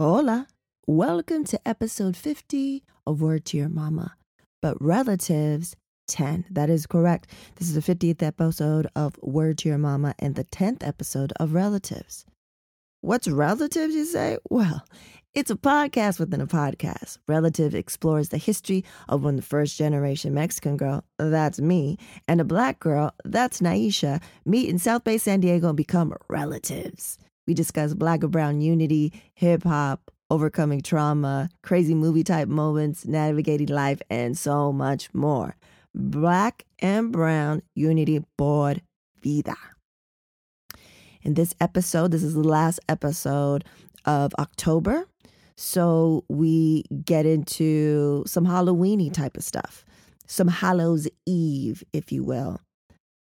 Hola. Welcome to episode 50 of Word to Your Mama. But relatives 10. That is correct. This is the 50th episode of Word to Your Mama and the 10th episode of Relatives. What's relatives, you say? Well, it's a podcast within a podcast. Relative explores the history of when the first generation Mexican girl, that's me, and a black girl, that's Naisha, meet in South Bay, San Diego and become relatives. We discuss black and brown unity, hip hop, overcoming trauma, crazy movie type moments, navigating life, and so much more. Black and brown unity board vida. In this episode, this is the last episode of October. So we get into some Halloweeny type of stuff, some Hallows Eve, if you will.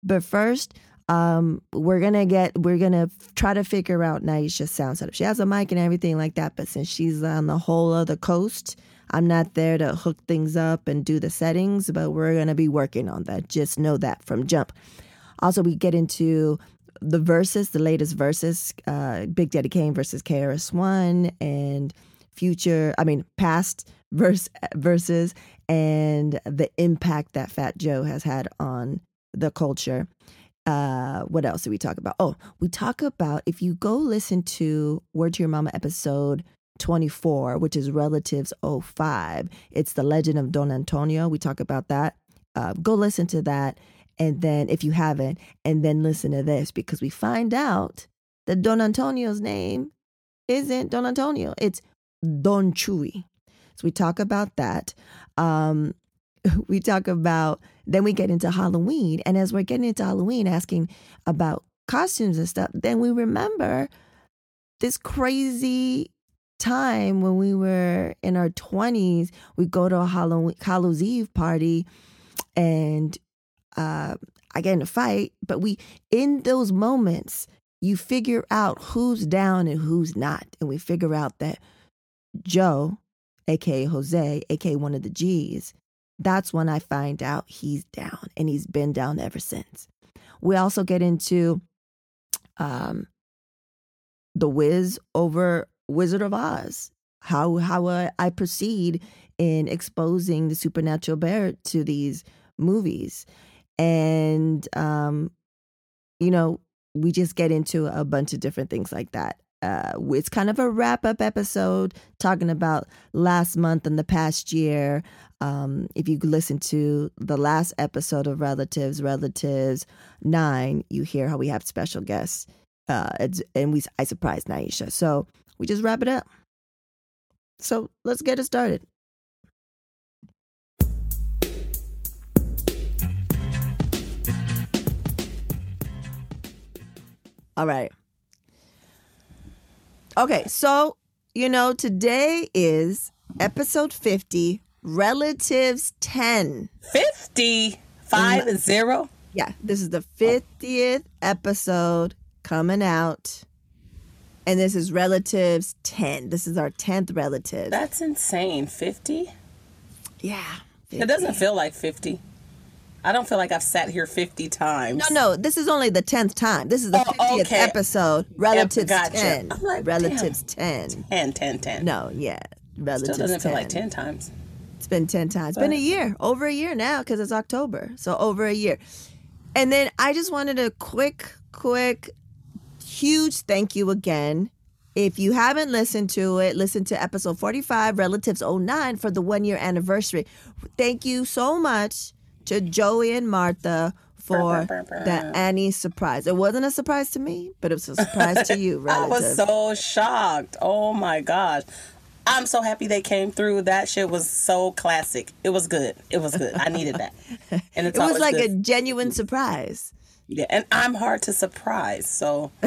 But first, um, we're gonna get we're gonna try to figure out Naisha's sound setup. She has a mic and everything like that, but since she's on the whole other coast, I'm not there to hook things up and do the settings. But we're gonna be working on that. Just know that from jump. Also, we get into the verses, the latest verses, uh, Big Daddy Kane versus KRS One, and future, I mean, past verse verses, and the impact that Fat Joe has had on the culture. Uh, what else do we talk about? Oh, we talk about if you go listen to Word to Your Mama episode 24, which is Relatives 05, it's the legend of Don Antonio. We talk about that. Uh, go listen to that. And then, if you haven't, and then listen to this because we find out that Don Antonio's name isn't Don Antonio, it's Don Chuy. So we talk about that. Um, we talk about, then we get into Halloween. And as we're getting into Halloween, asking about costumes and stuff, then we remember this crazy time when we were in our 20s. We go to a Halloween, Hallows Eve party and uh, I get in a fight. But we, in those moments, you figure out who's down and who's not. And we figure out that Joe, aka Jose, aka one of the G's, that's when I find out he's down and he's been down ever since. We also get into um, the whiz over Wizard of Oz, how how I proceed in exposing the supernatural bear to these movies, and um, you know we just get into a bunch of different things like that uh, it's kind of a wrap up episode talking about last month and the past year. Um, if you listen to the last episode of Relatives, Relatives 9, you hear how we have special guests. Uh, and we I surprised Naisha. So we just wrap it up. So let's get it started. All right. Okay, so you know, today is episode 50, Relatives 10. 50? Five and zero? Yeah, this is the 50th episode coming out. And this is Relatives 10. This is our 10th relative. That's insane. 50? Yeah. 50. It doesn't feel like 50. I don't feel like I've sat here 50 times. No, no, this is only the 10th time. This is the oh, 50th okay. episode. Relatives gotcha. 10. Like, Relatives damn. 10. 10, 10, 10. No, yeah. Relatives Still doesn't 10. feel like 10 times. It's been 10 times. It's been a year, over a year now because it's October. So over a year. And then I just wanted a quick, quick, huge thank you again. If you haven't listened to it, listen to episode 45, Relatives 09 for the one year anniversary. Thank you so much to Joey and Martha for the Annie surprise. It wasn't a surprise to me, but it was a surprise to you. Relative. I was so shocked. Oh my gosh. I'm so happy they came through. That shit was so classic. It was good. It was good. I needed that. And it was like good. a genuine surprise. Yeah, and I'm hard to surprise, so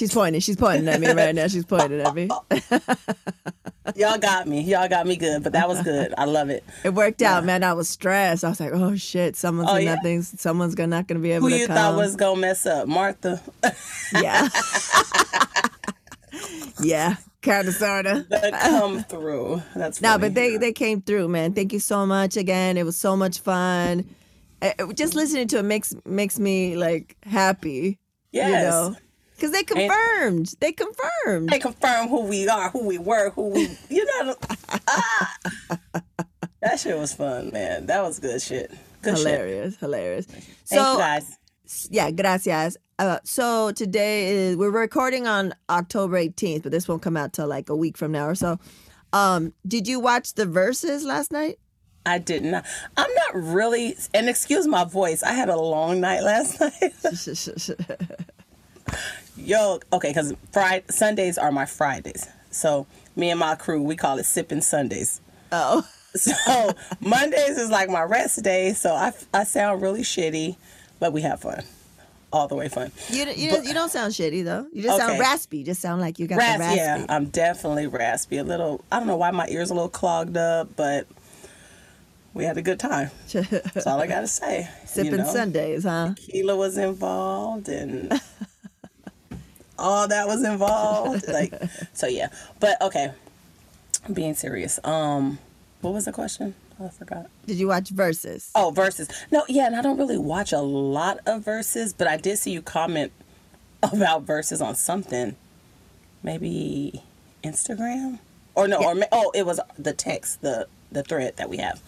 She's pointing. She's pointing at me right now. She's pointing at me. Y'all got me. Y'all got me good, but that was good. I love it. It worked yeah. out, man. I was stressed. I was like, oh shit, someone's oh, yeah. nothing. Someone's gonna, not gonna be able Who to you come. thought was gonna mess up, Martha? yeah. yeah, kind of, sorta. come through. That's no, but they they came through, man. Thank you so much again. It was so much fun. Eh, eh, just listening to it makes makes me like happy. Yes. You know? Because they confirmed. They confirmed. They confirmed who we are, who we were, who we, you know. ah. That shit was fun, man. That was good shit. Good shit. hilarious, hilarious. Thank you So guys. yeah, gracias. Uh, so today is we're recording on October 18th, but this won't come out till like a week from now or so. Um, did you watch the verses last night? I did not. I'm not really, and excuse my voice. I had a long night last night. Yo, okay, because Friday Sundays are my Fridays. So me and my crew, we call it sipping Sundays. oh, So Mondays is like my rest day. So I, I sound really shitty, but we have fun, all the way fun. you you, you don't sound shitty though. You just sound raspy. You just sound like you got Rasp, raspy. yeah, I'm definitely raspy. A little. I don't know why my ears a little clogged up, but we had a good time. That's all I gotta say. you Sipping know? Sundays, huh? tequila was involved and all that was involved. Like so yeah. But okay. Being serious. Um what was the question? Oh, i forgot. Did you watch verses? oh verses no yeah and i don't really watch a lot of verses but i did see you comment about verses on something. Maybe instagram? Or no or ma- oh it was the text the the thread that we have.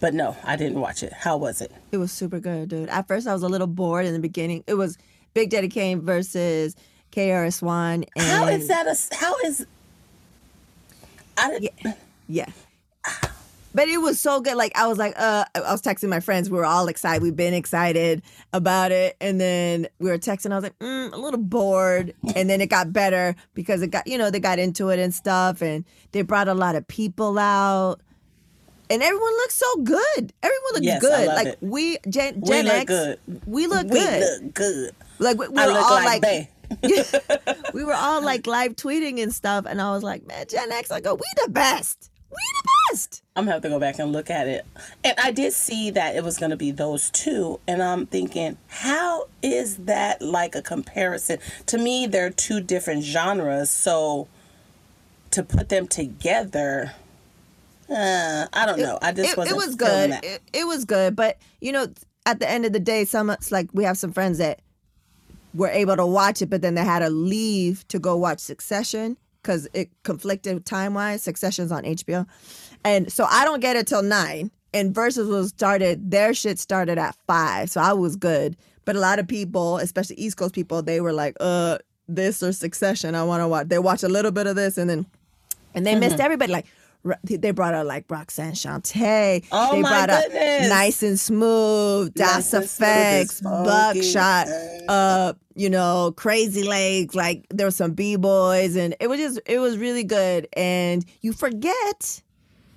But no i didn't watch it. How was it? It was super good, dude. At first, I was a little bored in the beginning. It was Big Daddy Kane versus KRS One. And how is that a how is I did, Yeah. But it was so good. Like I was like, uh, I was texting my friends. We were all excited. We've been excited about it, and then we were texting. I was like, mm, a little bored, and then it got better because it got, you know, they got into it and stuff, and they brought a lot of people out, and everyone looked so good. Everyone looked Yes, I good. love like it. we Gen, We Gen look X, good. we look we good. look good. Like we, were all like, like, we were all like live tweeting and stuff, and I was like, man, Gen X, I go, we the best. We the best. I'm gonna have to go back and look at it. And I did see that it was gonna be those two, and I'm thinking, how is that like a comparison? To me, they're two different genres, so to put them together, uh, I don't know. I just it, wasn't. it was good. It, it was good, but you know, at the end of the day, some it's like we have some friends that were able to watch it, but then they had to leave to go watch Succession because it conflicted time wise. Succession's on HBO, and so I don't get it till nine. And Versus was started. Their shit started at five, so I was good. But a lot of people, especially East Coast people, they were like, "Uh, this or Succession. I want to watch." They watch a little bit of this, and then and they Mm-hmm. missed everybody. Like they brought out like Roxanne Shante. Oh they my brought out goodness. Nice and Smooth, Das Nice EFX. Buckshot, uh, you know, Crazy Legs. Like there were some b boys, and it was just it was really good. And you forget,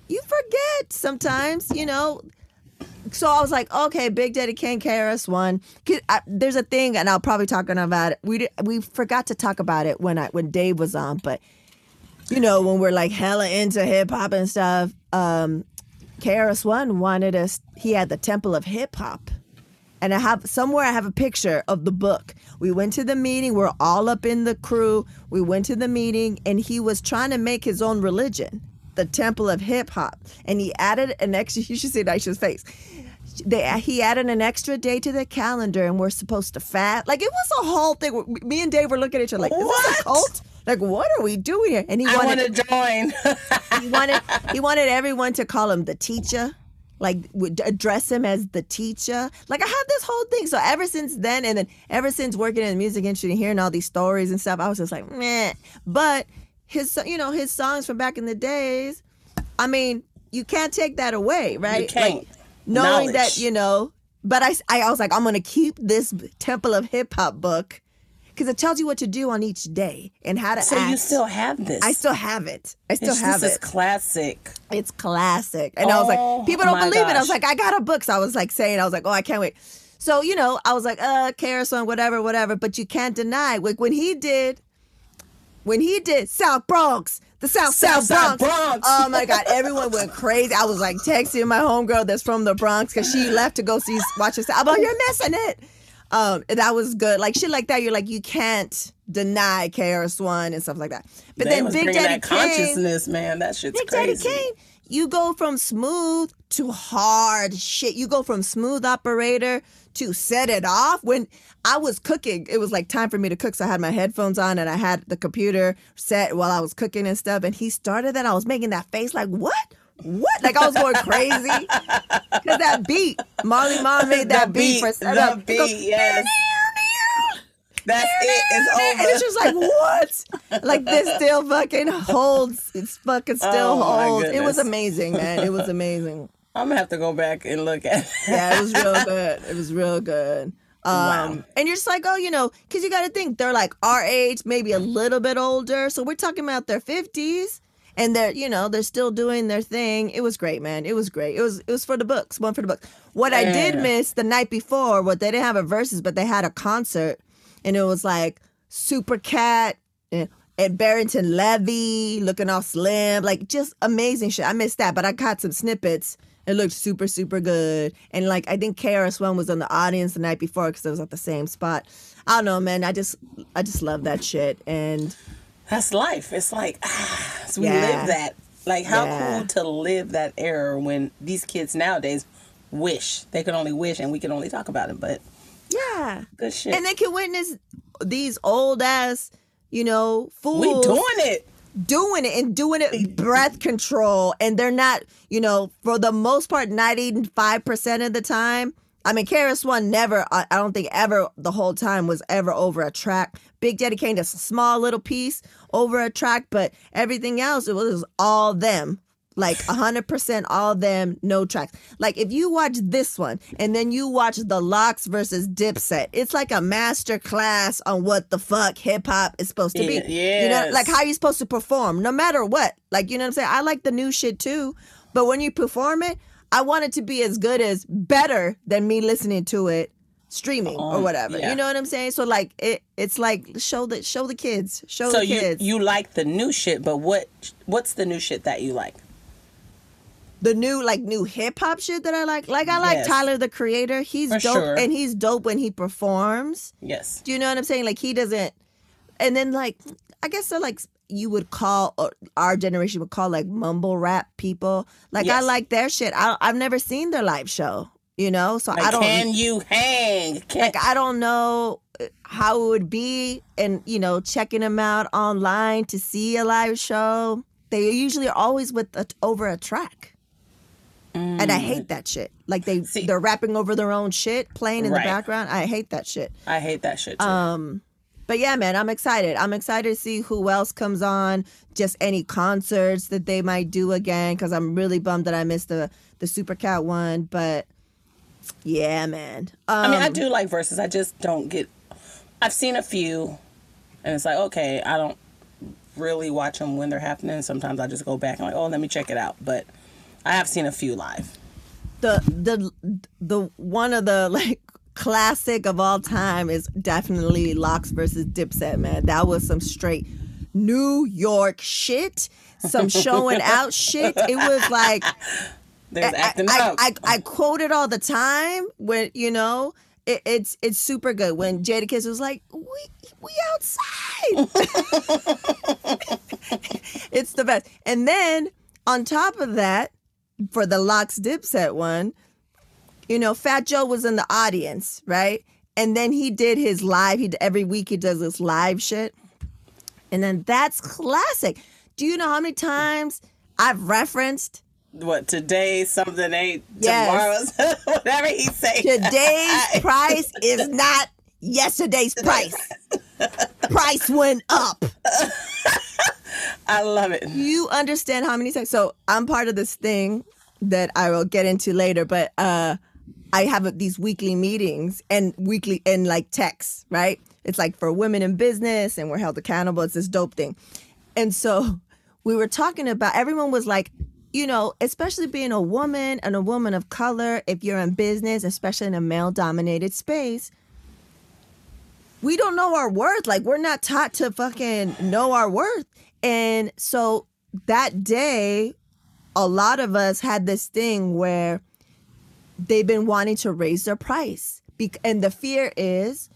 you forget sometimes, you know. So I was like, okay, Big Daddy Kane KRS One. There's a thing, and I'll probably talking about it. We did, we forgot to talk about it when I when Dave was on, but you know, when we're like hella into hip hop and stuff, um, KRS One wanted us. He had the Temple of Hip Hop, and I have somewhere I have a picture of the book. We went to the meeting. We're all up in the crew. We went to the meeting, and he was trying to make his own religion, the Temple of Hip Hop, and he added an extra. You should see Naisha's face. They, he added an extra day to the calendar, and we're supposed to fast. Like it was a whole thing. Me and Dave were looking at each other like, "Is this a cult? Like, what are we doing here?" And he I wanted to join. he wanted he wanted everyone to call him the teacher like would address him as the teacher like i had this whole thing so ever since then and then ever since working in the music industry and hearing all these stories and stuff i was just like man. but his you know his songs from back in the days i mean you can't take that away right You can't. like knowing that you know but I, I was like i'm gonna keep this temple of hip-hop book because it tells you what to do on each day and how to so act you still have this? I still have it. I still This- have this it. is classic. It's classic. And I was Oh, like, people don't believe it. I was like, I got a book. So I was like saying, I was like, oh, I can't wait. So, you know, I was like, uh, Carousel, whatever, whatever. But you can't deny, like when he did, when he did South Bronx, the South South, South Bronx. Bronx. Oh my God, everyone went crazy. I was like texting my homegirl that's from the Bronx because she left to go see watch this. I'm like, you're missing it. Um, that was good. Like shit like that, you're like, you can't deny KRS One and stuff like that. But they then Big Daddy that Kane, consciousness, man. That shit's Big crazy. Daddy Kane, you go from smooth to hard shit. You go from smooth operator to set it off. When I was cooking, it was like time for me to cook. So I had my headphones on and I had the computer set while I was cooking and stuff. And he started that. I was making that face like, what? What? Like I was going crazy. Because that beat, Marley Marl made that beat, beat, for set the up. Beat, goes, yes. That's it. It's and it's just like what? Like this still fucking holds. It's fucking still Oh, holds. It was amazing, man. It was amazing. I'm gonna have to go back and look at. It. Yeah, it was real good. It was real good. Um, Wow. And you're just like, oh, you know, because you got to think they're like our age, maybe a little bit older. So we're talking about their 50s. And they're, you know, they're still doing their thing. It was great, man. It was great. It was, it was for the books, one for the books. What I did miss the night before, what they didn't have a verses, but they had a concert, and it was like Super Cat eh, and, and Barrington Levy looking all slim, like just amazing shit. I missed that, but I caught some snippets. It looked super, super good. And like, I think KRS One was in the audience the night before because it was at the same spot. I don't know, man. I just, I just love that shit. And That's life. It's like ah, so we Yeah. live that. Like how Yeah. cool to live that era when these kids nowadays wish they could only wish and we can only talk about it. But yeah, good shit. and they can witness these old ass, you know, fools. we doing it. doing it and doing it breath control and they're not you know for the most part 95% of the time i mean KRS One never I don't think ever the whole time was ever over a track big daddy kane just a small little piece over a track but everything else it was all them. Like 100% all them no tracks. Like if you watch this one and then you watch the LOX versus dipset it's like a master class on what the fuck hip-hop is supposed to be. Yeah, you know like how you're supposed to perform no matter what. Like you know what i'm saying? I like the new shit too but when you perform it i want it to be as good as better than me listening to it streaming or Um, whatever yeah. you know what i'm saying so like it it's like show the show the kids show So the you kids you like the new shit, but what what's the new shit that you like? the new like new hip hop shit that i like like i like Yes. tyler the creator he's For dope sure. and he's dope when he performs Yes. Do you know what I'm saying? Like he doesn't, and then like I guess they're like you would call or our generation would call like mumble rap people. Like I like their shit. I, I've never seen their live show. You know, so Like, I don't can you hang? Can, like I don't know uh, how it would be, and you know, checking them out online to see a live show. They usually are always with a, over a track. And I hate that shit. Like they Mm. See- they're rapping over their own shit, playing in Right. the background. I hate that shit. I hate that shit too. Um, but yeah, man, I'm excited. I'm excited to see who else comes on. Just any concerts that they might do again, because I'm really bummed that I missed the the Super Cat one. But yeah, man. Um, I mean, I do like verses. I just don't get. I've seen a few, and it's like okay, I don't really watch them when they're happening. Sometimes I just go back and like, oh, let me check it out. But I have seen a few live. the the the one of the like classic of all time is definitely LOX versus Dipset. Man, that was some straight New York shit. Some showing out shit. It was like There's acting I, up. I, I, I quote it all the time when you know it, it's it's super good when Jadakiss was like we we outside. it's the best. And then on top of that, for the LOX Dipset one, you know, Fat Joe was in the audience, right? And then he did his live. He every week he does this live shit, and then that's classic. Do you know how many times I've referenced what today something ain't Yes. tomorrow's whatever he say. Today's price is not yesterday's price. Price went up. I love it. You understand how many times? So I'm part of this thing that I will get into later, but uh, I have these weekly meetings and weekly and like texts, right? It's like for women in business, and we're held accountable. It's this dope thing, and so we were talking about. Everyone was like, you know, especially being a woman and a woman of color, if you're in business, especially in a male-dominated space, we don't know our worth. Like we're not taught to fucking know our worth. And so that day, a lot of us had this thing where they've been wanting to raise their price. And the fear is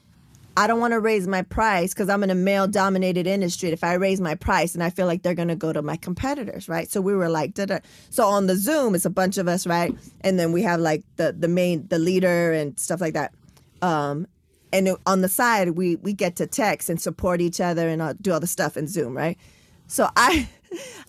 I don't want to raise my price because I'm in a male dominated industry. If I raise my price and I feel like they're going to go to my competitors, right? So we were like, da-da. so on the Zoom, it's a bunch of us, right? And then we have like the the main the leader and stuff like that. Um, and on the side, we we get to text and support each other and uh, do all the stuff in Zoom, right? So I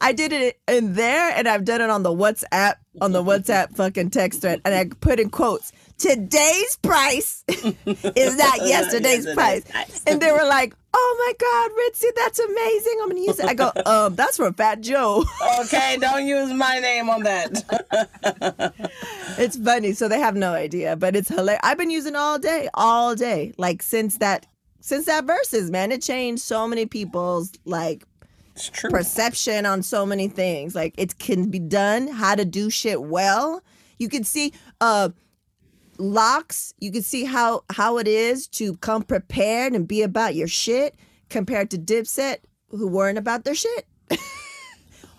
I did it in there and I've done it on the WhatsApp on the WhatsApp fucking text thread and I put in quotes today's price is not yesterday's price. And they were like, oh my God, Ritzy, that's amazing. I'm going to use it. I go, um, that's for Fat Joe. okay, don't use my name on that. it's funny. So they have no idea, but it's hilarious. I've been using all day, all day. Like since that, since that verses, man, it changed so many people's like perception on so many things. Like it can be done, how to do shit well. You can see, uh, LOX you can see how how it is to come prepared and be about your shit compared to dipset who weren't about their shit.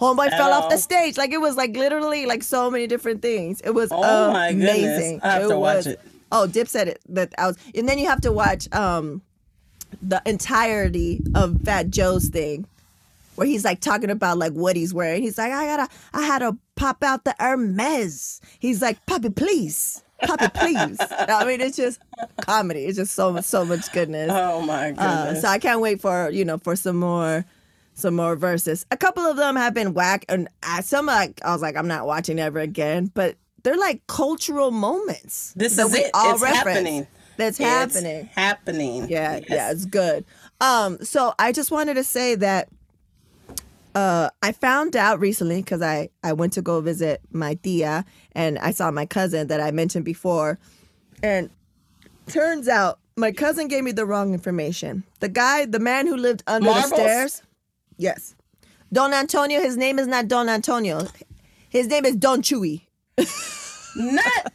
Homeboy fell off the stage. Like it was like literally like so many different things. It was oh amazing i have it to was, watch it. Oh dipset it that i was and then you have to watch um the entirety of fat joe's thing where he's like talking about like what he's wearing he's like i gotta i had to pop out the hermes he's like poppy please Poppy, please. I mean, it's just comedy. It's just so much, so much goodness. Oh my goodness! Uh, so I can't wait for you know for some more, some more verses. A couple of them have been whack, and I, some like I was like, I'm not watching ever again. But they're like cultural moments. This that is we it. All it's reference. happening. That's it's happening. Happening. Yeah, yes. yeah, it's good. Um, so I just wanted to say that uh, I found out recently because I, I went to go visit my tia and I saw my cousin that I mentioned before. And turns out my cousin gave me the wrong information. The guy, the man who lived under Marbles? the stairs. Yes. Don Antonio, his name is not Don Antonio. His name is Don Chuy. not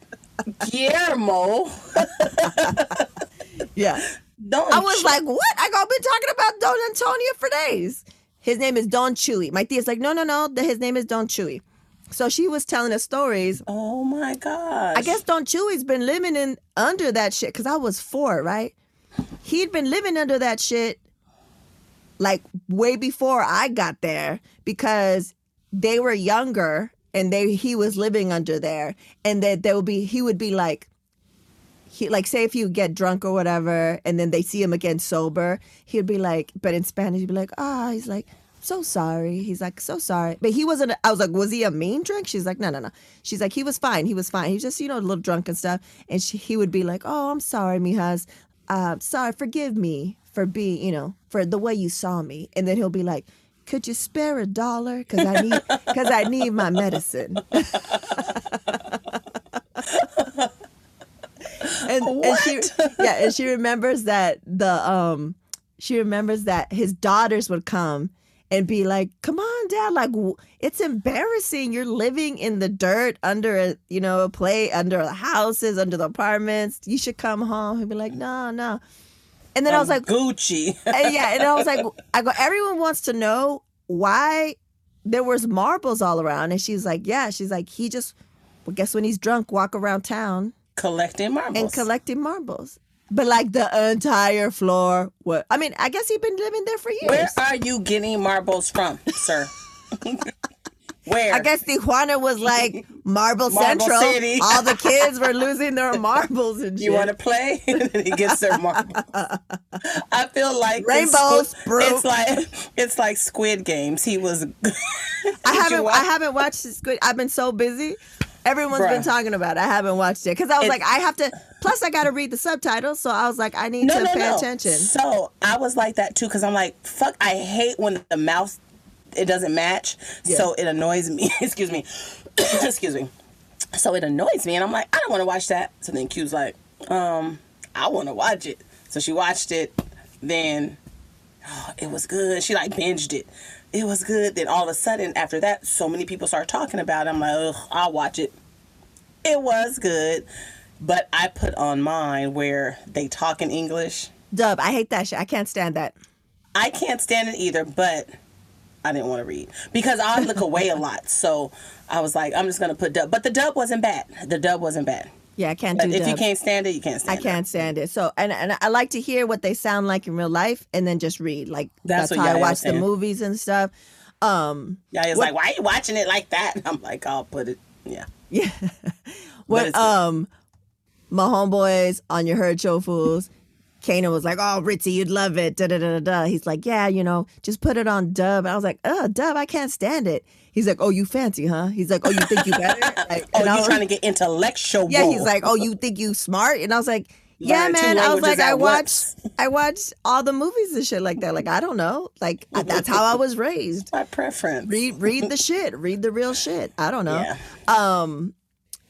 Guillermo. yeah. Don I was Ch- like, what? I got been talking about Don Antonio for days. His name is Don Chuy. My tia's like, no, no, no. His name is Don Chuy. So she was telling us stories. Oh my gosh. I guess Don Chuy's been living in under that shit because I was four, right? He'd been living under that shit like way before I got there because they were younger and they he was living under there and that there would be he would be like he like say if you get drunk or whatever and then they see him again sober he'd be like but in spanish he'd be like ah oh, he's like so sorry. He's like so sorry. But he wasn't i was like was he a mean drink she's like no no no. She's like he was fine he was fine. He just you know a little drunk and stuff. And she, he would be like oh i'm sorry mijas. Uh, sorry forgive me for being you know for the way you saw me. And then he'll be like could you spare a dollar? Because i need because i need my medicine and, and she yeah, and she remembers that the um she remembers that his daughters would come and be like, "Come on, dad, like it's embarrassing. You're living in the dirt under a, you know, a play under the houses, under the apartments. You should come home." He'd be like, "No, no." And then um, I was like, "Gucci." and yeah, and I was like, I go, "Everyone wants to know why there was marbles all around." And she's like, "Yeah." She's like, "He just well, guess when he's drunk, walk around town collecting marbles and collecting marbles. But like the entire floor, what? I mean, I guess he'd been living there for years. Where are you getting marbles from, sir? Where? I guess Tijuana was like Marble, Marble Central. City. All the kids were losing their marbles and shit. You want to play? and then he gets their marbles. I feel like rainbows. It's, it's like it's like Squid Games. He was. I haven't. I haven't watched Squid. I've been so busy. Everyone's Bruh. been talking about it. I haven't watched it because I was it's, like, I have to. Plus, I got to read the subtitles, so I was like, I need no, to no, pay no. attention. So I was like that too because I'm like, fuck, I hate when the mouth it doesn't match, yeah. so it annoys me. Excuse me. Excuse me. So it annoys me, and I'm like, I don't want to watch that. So then Q's like, um, I want to watch it. So she watched it. Then oh, it was good. She like binged it it was good. Then all of a sudden, after that, so many people start talking about it. I'm like, Ugh, I'll watch it. It was good. But I put on mine where they talk in English. Dub, I hate that shit. I can't stand that. I can't stand it either, but I didn't want to read because I look away a lot. So I was like, I'm just gonna put dub. But the dub wasn't bad. The dub wasn't bad. Yeah, I can't do But if you can't stand it, you can't stand it. I can't stand it. So, and and I like to hear what they sound like in real life, and then just read. Like That's that's, how I watch the movies and stuff. Um, Yeah, it's like, why are you watching it like that? I'm like, I'll put it. Yeah. yeah. what um, my homeboys on your herd show fools. Kanan was like, "Oh, Ritzy, you'd love it." Da da da da. He's like, "Yeah, you know, just put it on dub." And I was like, "Uh, dub, I can't stand it." He's like, "Oh, you fancy, huh?" He's like, "Oh, you think you better?" Like, Oh, you're was- trying to get intellectual. Yeah, he's like, "Oh, you think you smart?" And I was like, "Yeah, Learn man." I was like, "I at watch. I watch all the movies and shit like that. Like, I don't know. Like, that's how I was raised. my preference. Read, read the shit. Read the real shit. I don't know. Yeah. Um.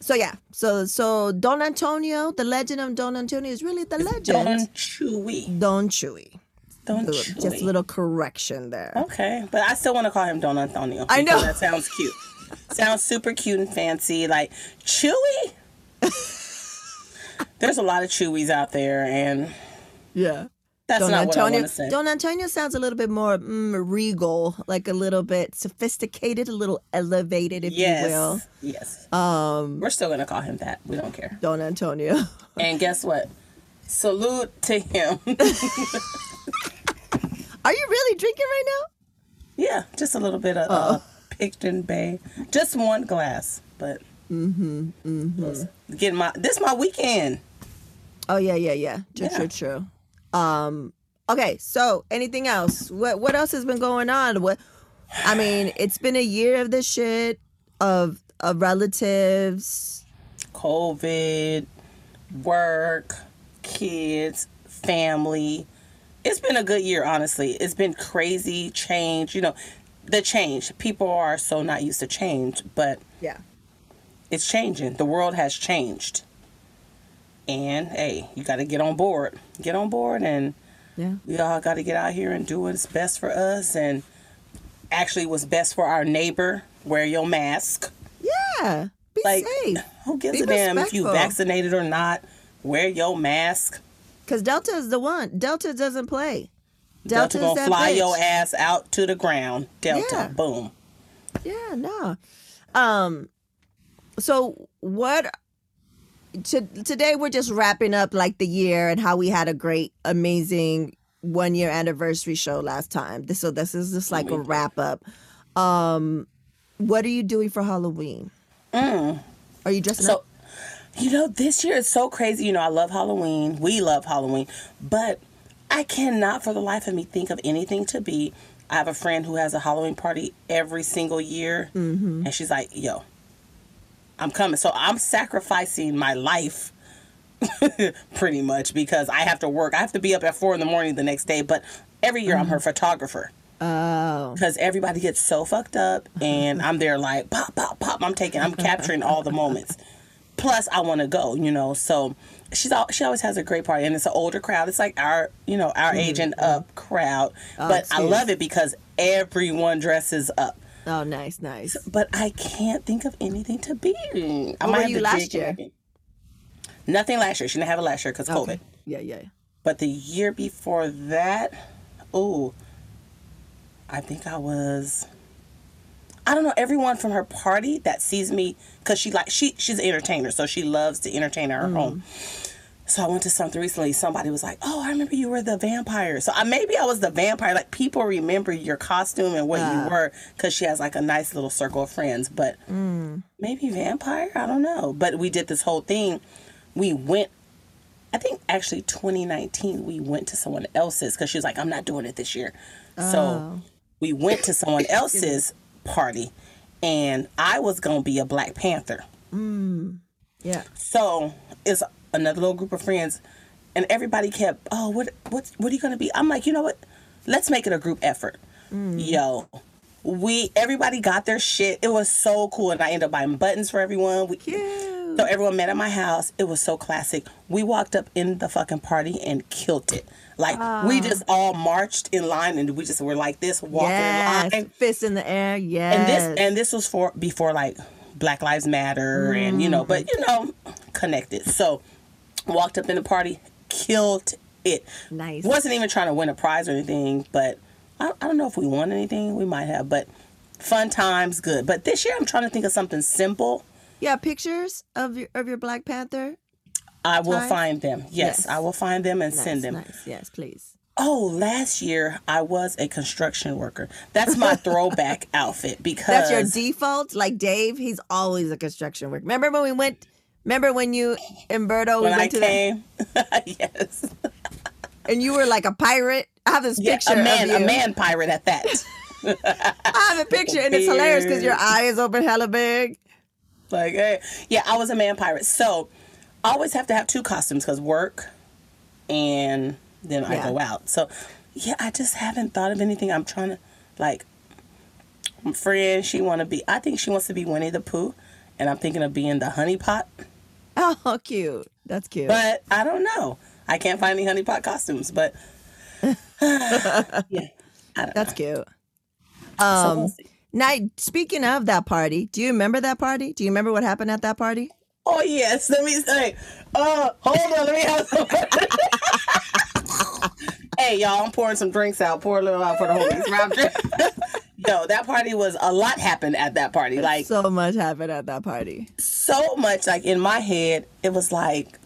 So yeah. So so Don Antonio, the legend of Don Antonio, is really the legend. Don Chuy. Don Chuy. Don Little- Chuy. Just a little correction there. Okay, but I still want to call him Don Antonio. I know. That sounds cute. sounds super cute and fancy. Like Chuy. There's a lot of Chewies out there, and Yeah. That's Don not what I Antonio. want to say. Don Antonio sounds a little bit more mm, regal, like a little bit sophisticated, a little elevated, if yes, you will. yes. Um, We're still gonna call him that. We don't care. Don Antonio. And guess what? Salute to him. Are you really drinking right now? yeah, just a little bit of uh, Picton Bay. Just one glass, but mm-hmm, mm-hmm. Getting my this my weekend. Oh yeah, yeah, yeah. True, Yeah. true, true. Um, okay. So, anything else? What What else has been going on? What? I mean, it's been a year of this shit of of relatives. COVID, work, kids, family. It's been a good year, honestly. It's been crazy change. You know, the change. People are so not used to change, but Yeah. it's changing. The world has changed. And hey, you got to get on board. Get on board, and Yeah. we all got to get out here and do what's best for us and actually what's best for our neighbor. Wear your mask. Yeah. Be Like, safe. who gives Be a damn if you vaccinated or not? Wear your mask. Cause Delta is the one. Delta doesn't play. Delta Delta's gonna fly bitch. your ass out to the ground. Delta, Yeah. boom. Yeah, no. Um so what to, today we're just wrapping up like the year and how we had a great amazing one year anniversary show last time. So this is just like a wrap up. Um what are you doing for Halloween? Are you dressing Mm. So, up? you know, this year is so crazy. You know, I love Halloween. We love Halloween, but I cannot, for the life of me, think of anything to be. I have a friend who has a Halloween party every single year, Mm-hmm. and she's like, "Yo, I'm coming." So I'm sacrificing my life. pretty much because I have to work. I have to be up at four in the morning the next day. But every year I'm her mm-hmm. photographer. Oh. because everybody gets so fucked up and i'm there like pop pop pop i'm taking i'm capturing all the moments plus i want to go you know so she's all she always has a great party and it's an older crowd it's like our you know our mm-hmm. age and up crowd Oh, but i love it because everyone dresses up Oh, nice, nice. but i can't think of anything to be I What might were you last year? nothing last year she didn't have it last year because covid Okay. Yeah, yeah. but the year before that, oh, I think I was. I don't know. Everyone from her party that sees me, cause she like she she's an entertainer, so she loves to entertain at her home. Mm-hmm. So I went to something recently. Somebody was like, "Oh, I remember you were the vampire." So I, maybe I was the vampire. Like people remember your costume and what Ah. you were, cause she has like a nice little circle of friends. But maybe vampire. I don't know. But we did this whole thing. We went I think actually 2019 we went to someone else's because she was like, I'm not doing it this year. So Oh. we went to someone else's party and I was gonna be a Black Panther. Yeah. So it's another little group of friends and everybody kept, Oh, what what what are you gonna be? I'm like, you know what? Let's make it a group effort. Mm. Yo. We everybody got their shit. It was so cool, and I ended up buying buttons for everyone. We, Cute. so everyone met at my house. It was so classic. We walked up in the fucking party and killed it. Like we ah. just all marched in line and we just were like this, walking Yes. in line. Fists in the air. Yes. And this and this was for before like Black Lives Matter and you know, but you know, connected. So walked up in the party, killed it. Nice. Wasn't even trying to win a prize or anything, but I, I don't know if we won anything. We might have, but fun times, good. But this year I'm trying to think of something simple Yeah, pictures of your of your Black Panther. I will Time? find them. Yes, Yes. I will find them and send them. Nice. Yes, please. Oh, last year I was a construction worker. That's my throwback outfit because That's your default. Like Dave, he's always a construction worker. Remember when we went? Remember when you and Berto we when I went to that, came. yes. and you were like a pirate. I have this Yeah, picture a man, a man pirate at that. I have a picture, and it's hilarious because your eye is open hella big. like, hey. yeah, I was a man pirate. So I always have to have two costumes because work and then I Yeah. go out. So yeah, I just haven't thought of anything. I'm trying to like my friend, she wanna be I think she wants to be Winnie the Pooh and I'm thinking of being the honey pot. Oh, cute. That's cute. But I don't know. I can't find any honey pot costumes, but yeah. That's know. cute. So Um, we'll now speaking of that party, do you remember that party? Do you remember what happened at that party? Oh yes, let me say. Uh, hold on, let me have some. hey y'all, I'm pouring some drinks out. Pour a little out for the homies. Yo, that party was a lot happened at that party. Like So much happened at that party. so much. Like in my head, it was like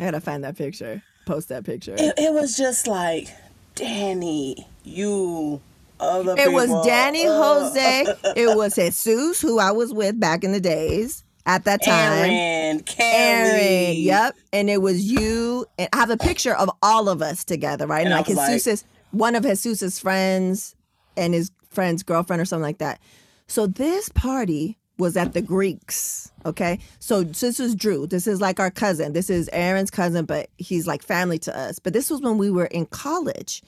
I gotta find that picture. Post that picture. it, it was just like Danny, you. Other It was Danny uh, Jose. It was Jesus, who I was with back in the days at that time. Aaron, Kelly. Aaron, yep. And it was you. And I have a picture of all of us together, right? And, And like was like- one of Jesus's friends and his friend's girlfriend or something like that. So this party was at the Greeks. Okay. So this is Drew. This is like our cousin. This is Aaron's cousin, but he's like family to us. But this was when we were in college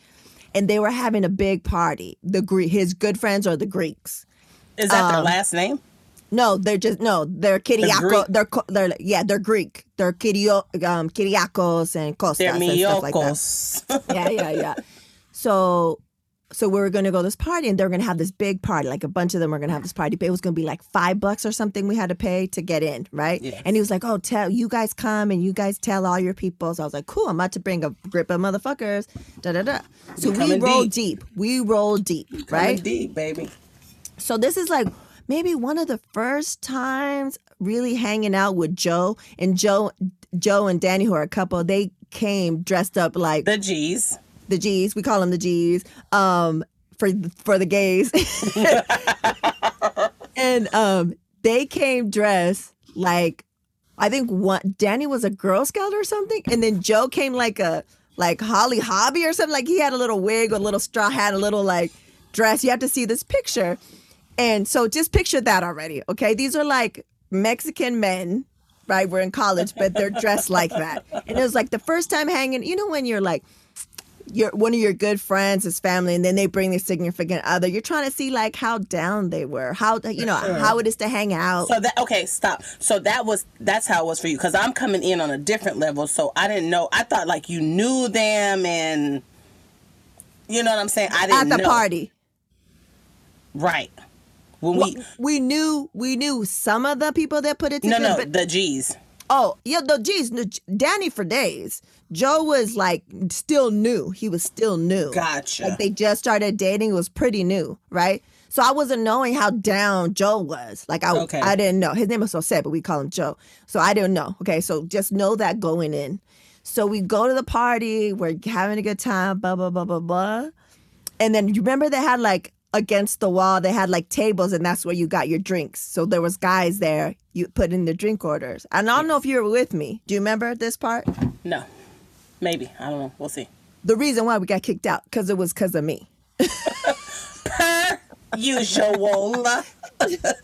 and they were having a big party. The Greek, his good friends are the Greeks. Is that their um, last name? No, they're just no. They're Kyriako. Greek? They're they're yeah. They're Greek. They're Kyrio, um, Kyriakos and Kostas They're and stuff like that. Yeah, yeah, yeah. So, so we were gonna go to this party, and they're gonna have this big party. Like a bunch of them are gonna have this party. But it was gonna be like five bucks or something. We had to pay to get in, right? And he was like, "Oh, tell you guys come and you guys tell all your people." So I was like, "Cool, I'm about to bring a grip of motherfuckers." Da da da. So we roll deep. deep. We roll deep, right? deep, baby. So this is like maybe one of the first times really hanging out with Joe and Joe Joe and Danny who are a couple they came dressed up like The G's. The G's we call them the G's um for for the gays and um they came dressed like I think one Danny was a Girl Scout or something and then Joe came like a like Holly Hobbie or something like he had a little wig a little straw hat a little like dress you have to see this picture and so just picture that already, okay? These are like Mexican men, right? We're in college, but they're dressed like that. And it was like the first time hanging, you know, when you're like, you're one of your good friends, his family, and then they bring their significant other. You're trying to see like how down they were, how you know how it is to hang out. So that okay, stop. So that was that's how it was for you because I'm coming in on a different level. So I didn't know. I thought like you knew them and you know what I'm saying. I At didn't the know. party, right? When we we knew we knew some of the people that put it together. no but the G's. Oh, yeah, no, geez, no, Danny for days. Joe was like still new. He was still new. Gotcha. Like they just started dating. It was pretty new, right? So I wasn't knowing how down Joe was. Like I, Okay. I didn't know. His name was so sad, but we call him Joe. So I didn't know. Okay, so just know that going in. So we go to the party. We're having a good time. Blah blah blah blah blah. And then you remember they had like against the wall. They had like tables, and that's where you got your drinks. So there was guys there. You put in the drink orders. And I don't know if you were with me. Do you remember this part? no, maybe I don't know. We'll see. The reason why we got kicked out because it was because of me. Per usual.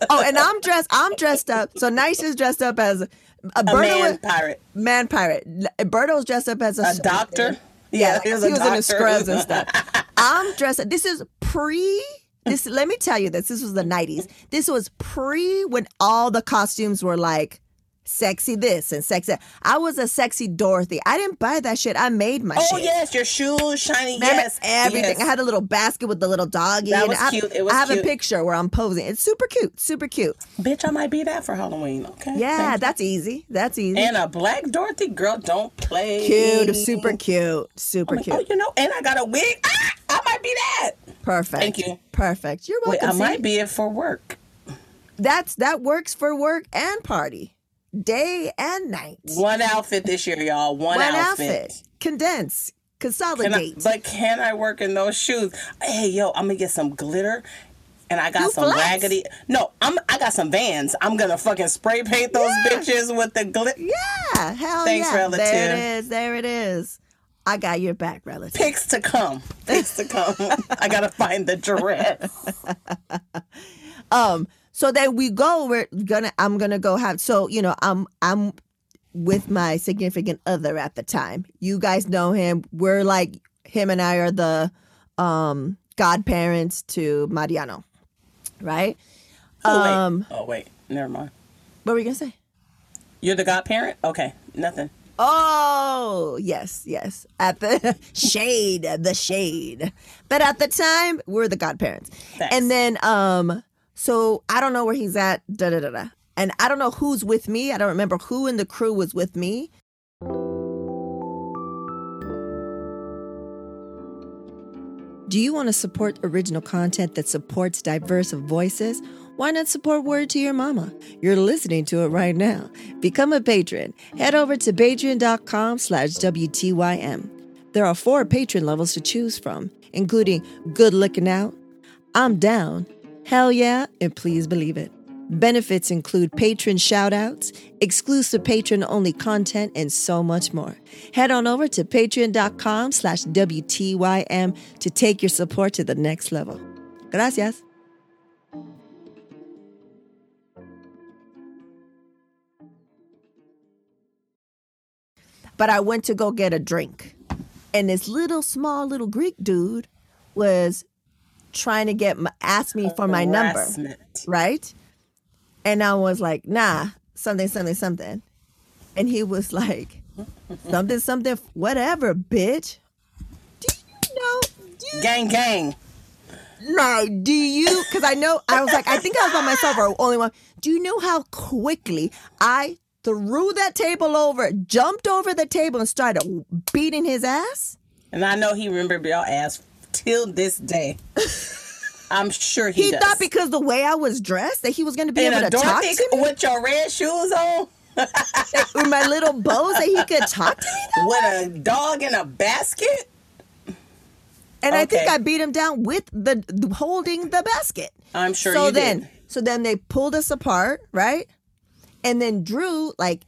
Oh, and I'm dressed. I'm dressed up. So Naisha's dressed up as a, a Berto man pirate, man pirate. Berto's dressed up as a, a doctor. Yeah, he he was, was, in his doctor. scrubs and stuff. I'm dressed. This is pre. This let me tell you this. This was the '90s. This was pre when all the costumes were like sexy this and sexy. that. I was a sexy Dorothy. I didn't buy that shit. I made my Oh shit. yes, your shoes shiny. Remember yes, everything. yes. I had a little basket with the little doggy. That was I have, cute. It was I have cute. a picture where I'm posing. It's super cute. Super cute. Bitch, I might be that for Halloween. Okay. Yeah, that's easy. That's easy. and a black Dorothy girl. Don't play. cute. Super cute. Super Oh, cute. Oh, you know, and I got a wig. Ah, I might be that. Perfect. Thank you. Perfect. You're Wait, welcome. I might be it for work. that's that works for work and party, day and night. One outfit this year, y'all. One, One outfit. outfit. Condense. Can I- Consolidate. but can I work in those shoes? Hey, yo, I'm gonna get some glitter. And I got You some flex. raggedy. No, I'm. I got some Vans. I'm gonna fucking spray paint those Yeah. bitches with the glitter. yeah, hell Thanks, yeah. relative. There it is. There it is. I got your back, relative. Pics to come. Pics to come. I gotta find the dress. Um, so then we go. We're gonna. I'm gonna go have. So you know, I'm. I'm with my significant other at the time. You guys know him. We're like him and I are the um godparents to Mariano, right? Oh wait. Um, oh wait. Never mind. what were you gonna say? You're the godparent. Okay. Nothing. Oh, yes, yes. At the shade, the shade. But at the time, we're the godparents. Thanks. And then um so I don't know where he's at, da da da da. And I don't know who's with me. I don't remember who in the crew was with me. Do you want to support original content that supports diverse voices? Why not support Word to Your Mama? You're listening to it right now. Become a patron. Head over to patreon.com slash WTYM. There are four patron levels to choose from, including Good Looking Out, I'm Down, Hell Yeah, and Please Believe It. Benefits include patron shoutouts, exclusive patron-only content, and so much more. Head on over to patreon.com slash WTYM to take your support to the next level. Gracias. But I went to go get a drink. And this little small little Greek dude was trying to get my, ask me for my number right? And I was like, nah, something, something, something. And he was like, something, something, whatever, bitch. Do you know? Do you Gang, gang. no, do you? Because I know, I was like, I think I was by myself or only one. Do you know how quickly I threw that table over, jumped over the table, and started beating his ass? And I know he remembered your ass till this day. I'm sure he, He does. thought because the way I was dressed that he was going to be in able to talk to me with your red shoes on, with my little bows that he could talk to me. that way? with a dog in a basket. And I think I beat him down with the, the holding the basket. I'm sure so you then, did. so then they pulled us apart, right? And then Drew, like,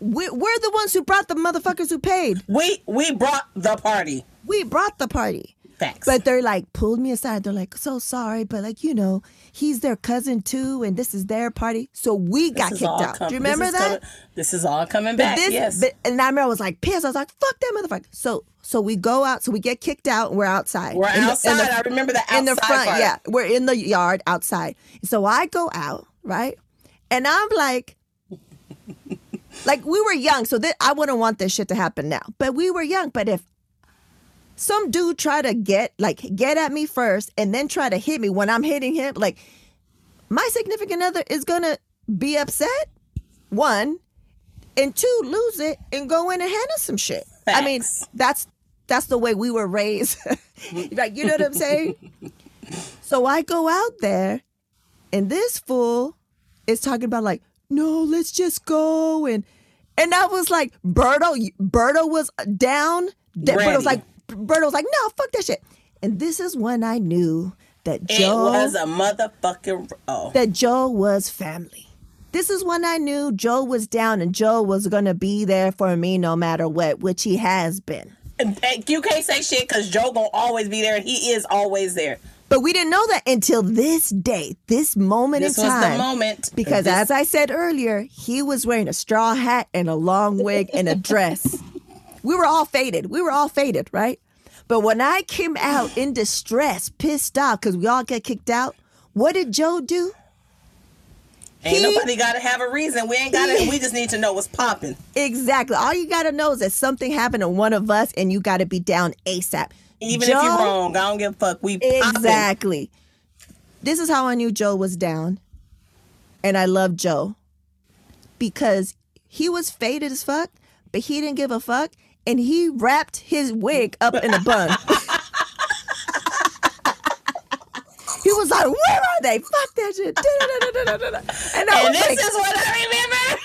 we, we're the ones who brought the motherfuckers who paid. We we brought the party. We brought the party. Facts. But they're like pulled me aside. They're like, so sorry, but like you know, he's their cousin too, and this is their party. So we got This kicked out. com- Do you remember is that? coming- this is all coming back. this, yes. but, and I remember I was like pissed. I was like, fuck that motherfucker. So so we go out. So we get kicked out. and We're outside. We're In the- outside. the- I remember the outside in the front. part. Yeah, we're in the yard outside. So I go out, right? And I'm like, like we were young, so that I wouldn't want this shit to happen now. But we were young. But if some dude try to get like get at me first and then try to hit me when I'm hitting him, like my significant other is gonna be upset. One, and two, lose it and go in and handle some shit. I mean, that's that's the way we were raised. like, you know what I'm saying? so I go out there, and this fool is talking about like, no, let's just go and and I was like, Berto, Berto was down. Berto was like, Berto was like, no, fuck that shit. And this is when I knew that Joe was a motherfucking oh. that Joe was family. This is when I knew Joe was down and Joe was gonna be there for me no matter what, which he has been. And- You can't say shit because Joe gonna always be there. He is always there. But we didn't know that until this day, this moment This in was time. the moment. Because This- as I said earlier, he was wearing a straw hat and a long wig and a dress. we were all faded. We were all faded, right? But when I came out in distress, pissed off, because we all get kicked out, what did Joe do? ain't he- nobody got to have a reason. We ain't got to. We just need to know what's popping. Exactly. All you got to know is that something happened to one of us and you got to be down ASAP. Even if you're wrong, I don't give a fuck. We. Exactly. This is how I knew Joe was down. And I love Joe because he was faded as fuck, but he didn't give a fuck. And he wrapped his wig up in a bun. he was like, where are they? Fuck that shit. And I And this like, is what I remember.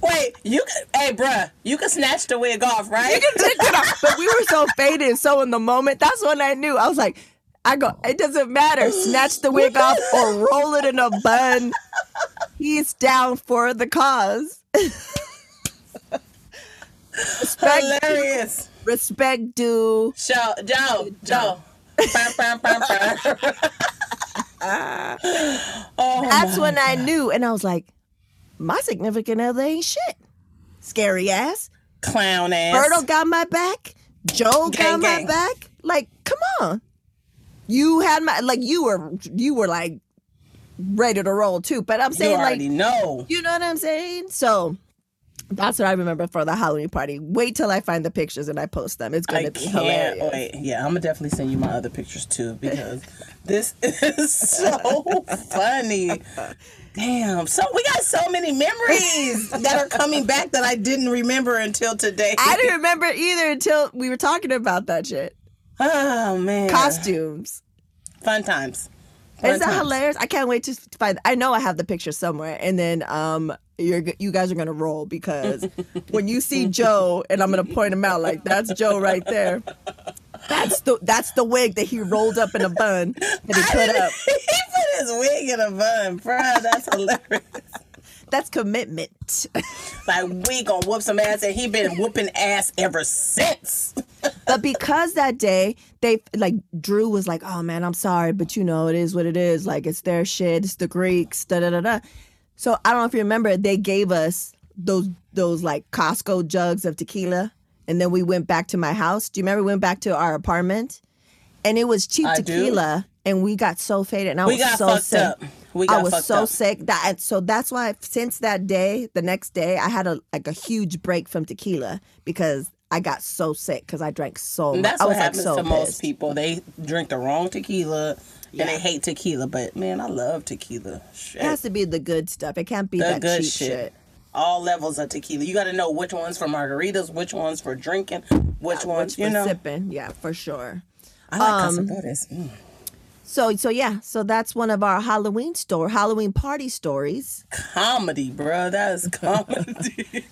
Wait, you can, hey, bruh, you can snatch the wig off, right? you can take it off. But we were so faded, so in the moment, that's when I knew. I was like, I go, it doesn't matter. Snatch the wig off or roll it in a bun. He's down for the cause. respect, Hilarious. respect due. Joe, Joe, Joe. Oh, That's when I knew. And I was like, my significant other ain't shit. Scary ass. clown ass. Berto got my back. Joe Gang, got my back. Like, come on. You had my like you were you were like ready to roll too. But I'm You saying like already know. you know what I'm saying? So that's what I remember for the Halloween party. Wait till I find the pictures and I post them. It's gonna I be hilarious. wait. Yeah, I'm gonna definitely send you my other pictures too because this is so funny. Damn. So we got so many memories that are coming back that I didn't remember until today. I didn't remember either until we were talking about that shit. Oh man. Costumes. Fun times. Fun Is that times. hilarious? I can't wait to find. I know I have the picture somewhere, and then um, you're you guys are gonna roll because when you see Joe, and I'm gonna point him out like that's Joe right there. That's the that's the wig that he rolled up in a bun that he put up. he put his wig in a bun, bro. That's hilarious. That's commitment. Like we gonna whoop some ass, and he been whooping ass ever since. but because that day they like Drew was like, "Oh man, I'm sorry, but you know it is what it is. Like it's their shit. It's the Greeks." Da da da da. So I don't know if you remember, they gave us those those like Costco jugs of tequila, and then we went back to my house. Do you remember? We went back to our apartment, and it was cheap I do. tequila, and we got so faded, and I We was so sick. up. We got I was so up. sick that so that's why since that day, the next day, I had a like a huge break from tequila because I got so sick because I drank so And much. that's I what was like happens so to most pissed. people. They drink the wrong tequila and they hate tequila. But man, I love tequila. Shit. It has to be the good stuff. It can't be the that good cheap shit. shit. All levels of tequila. You got to know which ones for margaritas, which ones for drinking, which ones, Which you for know. sipping, yeah, for sure. I like Um, Cazadores. Mm. So so yeah, so that's one of our Halloween store, Halloween party stories. Comedy, bro. That is comedy.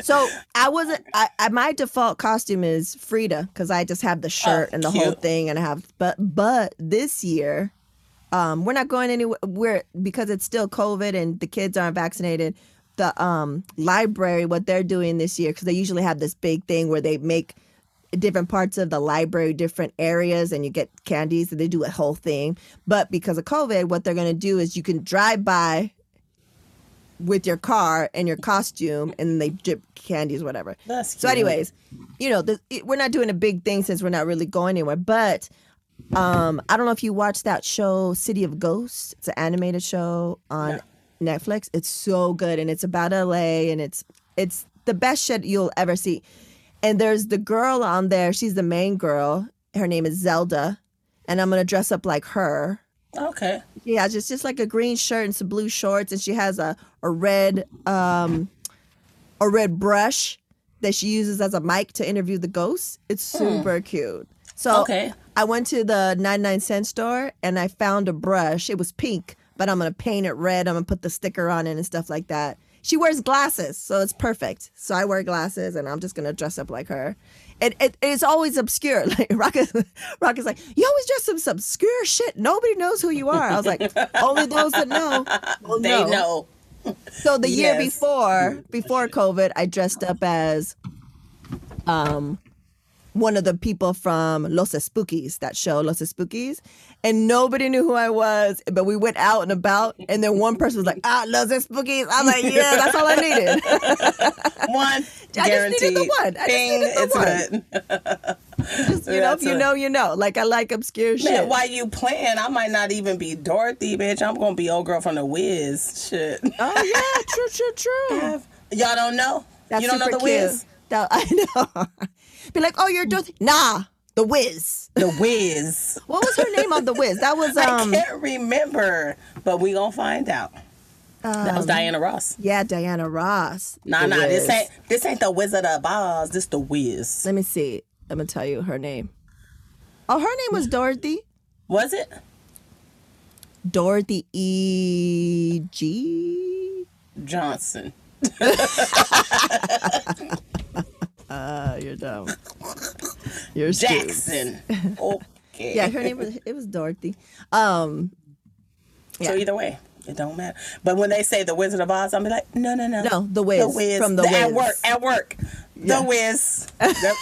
So I wasn't. I, I my default costume is Frida because I just have the shirt Oh, and the whole thing, and I have. But but this year, um, we're not going anywhere. We're because it's still COVID and the kids aren't vaccinated. The um library, what they're doing this year, because they usually have this big thing where they make different parts of the library, different areas, and you get candies, and they do a whole thing. But because of COVID, what they're going to do is you can drive by with your car and your costume, and they drip candies, whatever. That's So, anyways, you know, the, it, we're not doing a big thing since we're not really going anywhere. But um, I don't know if you watched that show, City of Ghosts. It's an animated show on Netflix. It's so good, and it's about LA, and it's it's the best shit you'll ever see. And there's the girl on there. She's the main girl. Her name is Zelda, and I'm gonna dress up like her. Okay. Yeah, just just like a green shirt and some blue shorts, and she has a a red um a red brush that she uses as a mic to interview the ghosts. It's super cute. So Okay. I went to the 99 cent store and I found a brush. It was pink, but I'm gonna paint it red. I'm gonna put the sticker on it and stuff like that. She wears glasses, so it's perfect. So I wear glasses and I'm just gonna dress up like her. It, it it's always obscure. Like Rock is, Rock is like, you always dress up some obscure shit. Nobody knows who you are. I was like, only those that know. will They know. So the year before, before COVID, I dressed up as um one of the people from Los Espookys, that show, Los Espookys. And nobody knew who I was, but we went out and about, and then one person was like, ah, "I love Los Espookys. I'm like, yeah, that's all I needed. One. I just needed the one. I just Bing, needed the it's one. Just, you know, if you know, you know. Like, I like obscure shit. Man, while you playing, I might not even be Dorothy, bitch. I'm gonna be old girl from the Wiz. Shit. oh, yeah, true, true, true. Y'all don't know? That's you don't know the cute. Wiz? That- I know. Be like, oh, you're Dorothy. Nah, the Wiz. The Wiz. What was her name on the Wiz? That was um, I um can't remember, but we gonna find out. that was Diana Ross. yeah, Diana Ross. Nah, The nah, this ain't this ain't the Wizard of Oz. This the Wiz. Let me see. I'm gonna tell you her name. Oh, her name was Dorothy. Was it? Dorothy E. G. Johnson. Uh, you're dumb. You're stupid. Jackson. Okay. Yeah, her name was it was Dorothy. Um, So either way, it don't matter. But when they say the Wizard of Oz, I'm be like, no, no, no. No, The Wiz, The Wiz. from The At Wiz. work. At work. Yeah. The Wiz. the,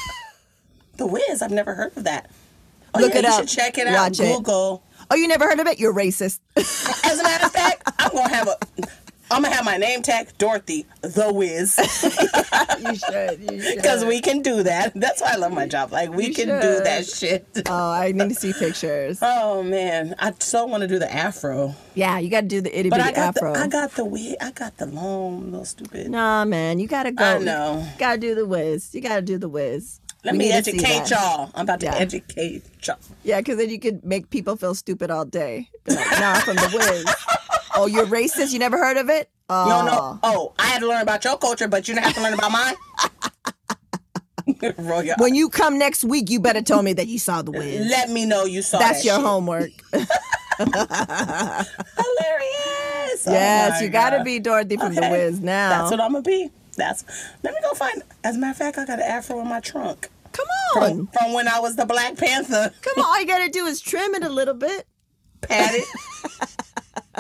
the Wiz. I've never heard of that. Oh, Look yeah, it you up. should check it out. Watch it. Google. oh, you never heard of it? You're racist. As a matter of fact, I'm gonna have a. I'm gonna have my name tag Dorothy the Wiz you should. You should. because we can do that. That's why I love my job. Like we You can do that shit. Oh, I need to see pictures. Oh man, I so want to do the afro, Yeah, you got to do the itty bitty afro. the I got the wig. I got the long little stupid. Nah, man, you gotta go. I know. Gotta do the Wiz. You gotta do the Wiz. Let We me need to see educate y'all. I'm about to Yeah. educate y'all. Yeah, because then you could make people feel stupid all day. Like, nah, from the Wiz. Oh, you're racist? You never heard of it? Oh, You don't know? Oh, I had to learn about your culture, but you don't have to learn about mine. Roll your When you come next week, you better tell me that you saw the Wiz. Let me know you saw That's that your shit. homework. Hilarious. Oh yes, my you gotta be Dorothy from the Okay. Wiz now. That's what I'm gonna be. That's. Let me go find. As a matter of fact, I got an afro in my trunk Come from, on. from when I was the Black Panther. Come on. All you gotta do is trim it a little bit. Pat it.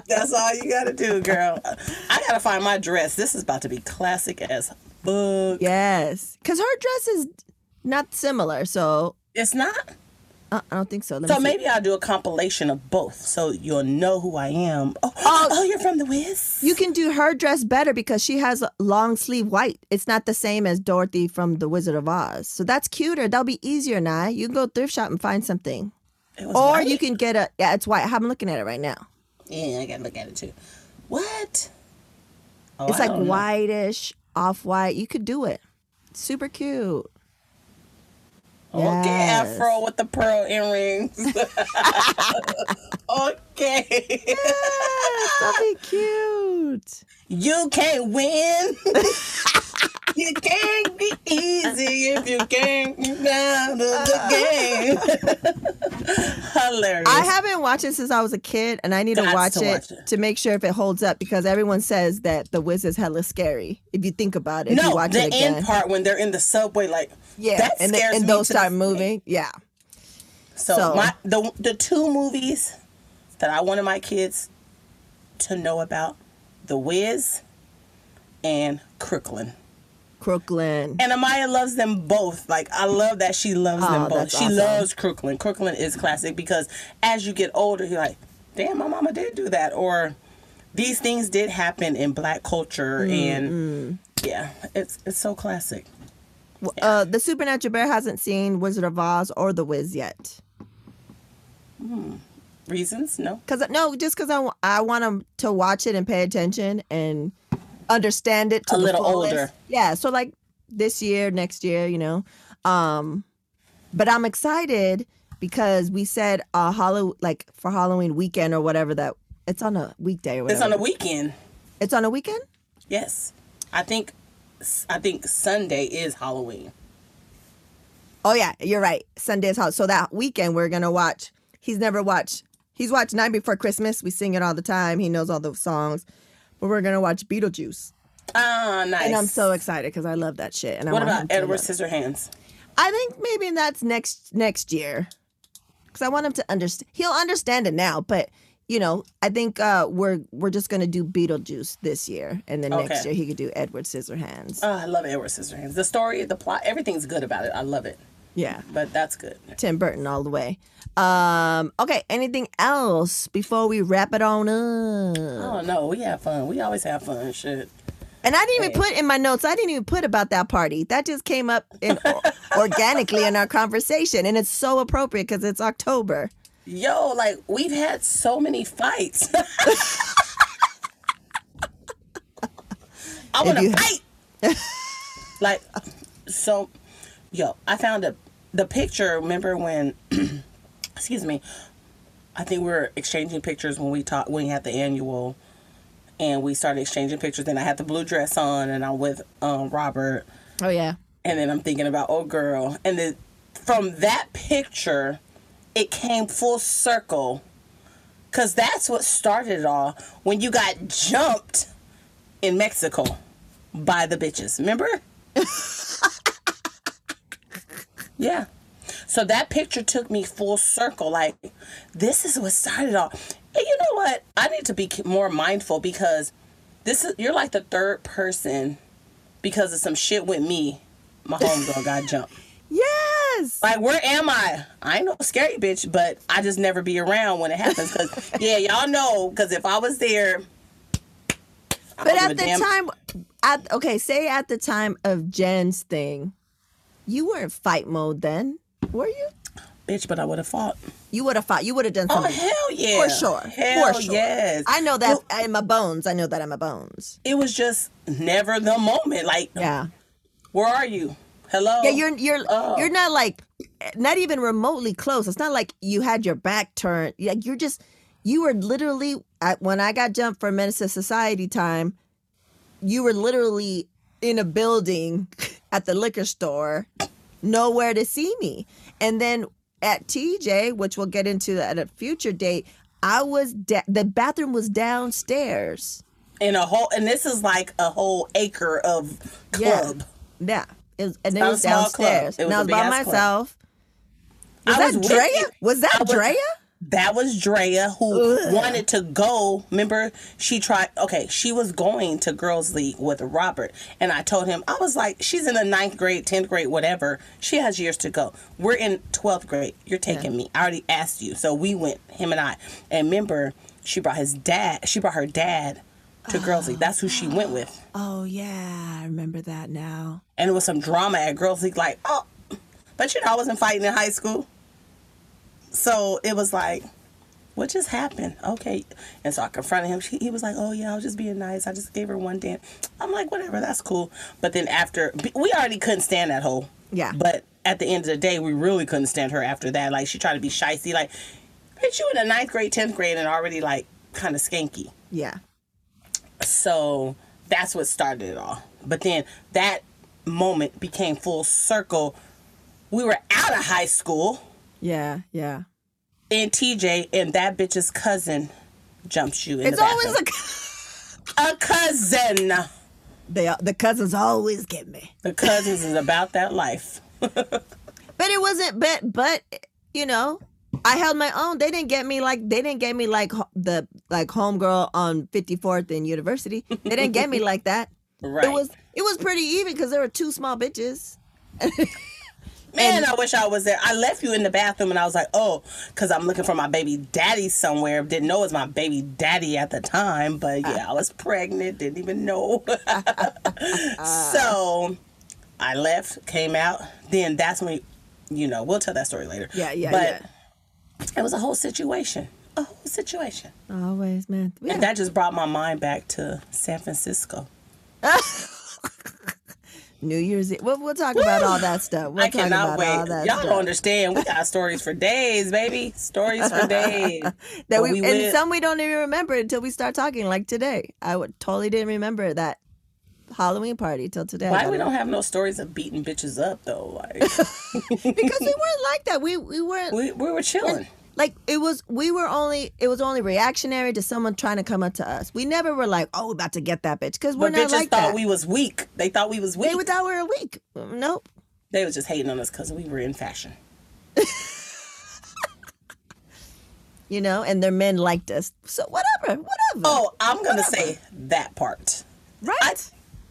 That's all you gotta do, girl. I gotta find my dress. This is about to be classic as fuck. Yes. Because her dress is not similar. So It's not. uh, I don't think so. Let So maybe I'll do a compilation of both, so you'll know who I am. Oh, Oh. oh, you're from the Wiz. You can do her dress better because she has a long sleeve white. It's not the same as Dorothy from The Wizard of Oz. So that's cuter. That'll be easier now. You can go thrift shop and find something. Or white? you can get a yeah, it's white. I'm looking at it right now. Yeah, I gotta look at it too. What? Oh, It's I like whitish, off white. You could do it. Super cute. Okay, Yes. afro with the pearl earrings. okay. That'll be cute. You can't win. you can't be easy if you can't get out of the game. Hilarious. I haven't watched it since I was a kid, and I need to watch, to it watch it. to make sure if it holds up because everyone says that the Wiz is hella scary. If you think about it, no, watch the it again. end part when they're in the subway, like yeah, that and, the, and those to start moving. Yeah. So, So- my the the two movies that I wanted my kids to know about, The Wiz and Crooklyn. Crooklyn. And Amaya loves them both. Like I love that she loves Oh, them both. She awesome. loves Crooklyn. Crooklyn is classic because as you get older, you're like, damn, my mama did do that, or these things did happen in Black culture, Mm, and yeah, it's it's so classic. Uh, the Supernatural Bear hasn't seen Wizard of Oz or The Wiz yet. Reasons? No. Cause no, just cause I, I want him to watch it and pay attention and understand it to A the little fullest. older. Yeah, so like this year, next year, you know. Um, but I'm excited because we said uh Hallow like for Halloween weekend or whatever that it's on a weekday or whatever. It's on a weekend. It's on a weekend. Yes, I think I think Sunday is Halloween. Oh yeah, you're right. Sunday is Hall. So that weekend we're gonna watch. He's never watched. He's watched Night Before Christmas. We sing it all the time. He knows all the songs. We're gonna watch Beetlejuice, Ah, nice. and I'm so excited because I love that shit. And I What about Edward. Scissorhands? I think maybe that's next next year, because I want him to understand. He'll understand it now, but you know, I think uh, we're we're just gonna do Beetlejuice this year, and then next year he could do Edward Scissorhands. Oh, I love Edward Scissorhands. The story, the plot, everything's good about it. I love it. Yeah, But that's good. Tim Burton all the way. Um, okay, anything else before we wrap it on up? Oh no, we have fun. We always have fun. Shit. And I didn't even put in my notes. I didn't even put about that party. That just came up in, organically in our conversation, and it's so appropriate because it's October. Yo, like we've had so many fights. I want to fight. like, so, yo, I found a the picture. Remember when? excuse me. I think we were exchanging pictures when we talked when we had the annual, and we started exchanging pictures. Then I had the blue dress on, and I'm with um, Robert. Oh yeah, And then I'm thinking about, oh girl. And then from that picture, it came full circle. Cause that's what started it all when you got jumped in Mexico by the bitches. Remember? yeah. So that picture took me full circle. Like, this is what started all. And you know what? I need to be more mindful because this is you're like the third person because of some shit with me. My homegirl got jumped. Yes. Like, where am I? I ain't no scary bitch, but I just never be around when it happens. Cause yeah, y'all know. Cause if I was there, I But at the damn- time, at okay, say at the time of Jen's thing, you were in fight mode then, were you? bitch, but I would have fought. You would have fought. You would have done oh, something. Oh hell yeah, for sure. Hell for sure. yes. I know that in my bones. I know that in my bones. it was just never the moment. Like, Yeah. where are you? Hello. Yeah, you're you're Oh. you're not like not even remotely close. It's not like you had your back turned. Like you're just you were literally at, when I got jumped for Menace to Society time. You were literally in a building at the liquor store, nowhere to see me. And then at TJ, which we'll get into at a future date, I was da- the bathroom was downstairs. in a whole, and this is like a whole acre of club. Yeah, it was, and it was club. downstairs. It was and I was by club. myself. Was I that was Drea? you. Was that was- Drea? That was Drea who wanted to go. Remember, she tried. Okay, she was going to girls' league with Robert, and I told him I was like, she's in the ninth grade, tenth grade, whatever. She has years to go. We're in twelfth grade. You're taking me. I already asked you, so we went. Him and I. And remember, she brought his dad. She brought her dad to girls' league. That's who she went with. Oh yeah, I remember that now. and it was some drama at girls league like oh but you know i wasn't fighting in high school so it was like what just happened? Okay. And so i confronted him. She, he was like oh yeah i was just being nice. I just gave her one dance i'm like whatever that's cool. But then after we already couldn't stand that whole Yeah. but at the end of the day we really couldn't stand her after that. Like she tried to be shisty like bitch you in the ninth grade 10th grade and already like kind of skanky. Yeah. so that's what started it all. But then that moment became full circle. We were out of high school, Yeah, yeah. and TJ and that bitch's cousin jumps you in It's the always bathroom. a a cousin. they the cousins always get me. The cousins is about that life. But it wasn't but but you know, I held my own. They didn't get me like they didn't get me like the like homegirl on 54th and University. They didn't get me like that. Right. It was it was pretty even because there were two small bitches. Man, I wish I was there. I left you in the bathroom and I was like, oh, because I'm looking for my baby daddy somewhere. Didn't know it was my baby daddy at the time, but uh. yeah, I was pregnant. Didn't even know. so I left, came out. Then that's when, you know, we'll tell that story later. Yeah, yeah, but yeah. it was a whole situation. A whole situation. Always, man. Yeah. And that just brought my mind back to San Francisco. New Year's Eve. We'll, we'll talk about all that stuff. We'll I cannot about wait. all Y'all that don't understand. We got stories for days, baby. Stories for days. that we, we and went- some we don't even remember until we start talking. Like today, I would totally didn't remember that Halloween party till today. Why we don't have no stories of beating bitches up though? Like because we weren't like that. We we weren't we, we were chilling. Like it was. We were only it was only reactionary to someone trying to come up to us. We never were like, oh, about to get that bitch because we're But not bitches like thought that. we was weak. They thought we was weak. they thought we were weak. Nope. They was just hating on us because we were in fashion. You know, and their men liked us. So whatever, whatever. Oh, I'm gonna say that part. right.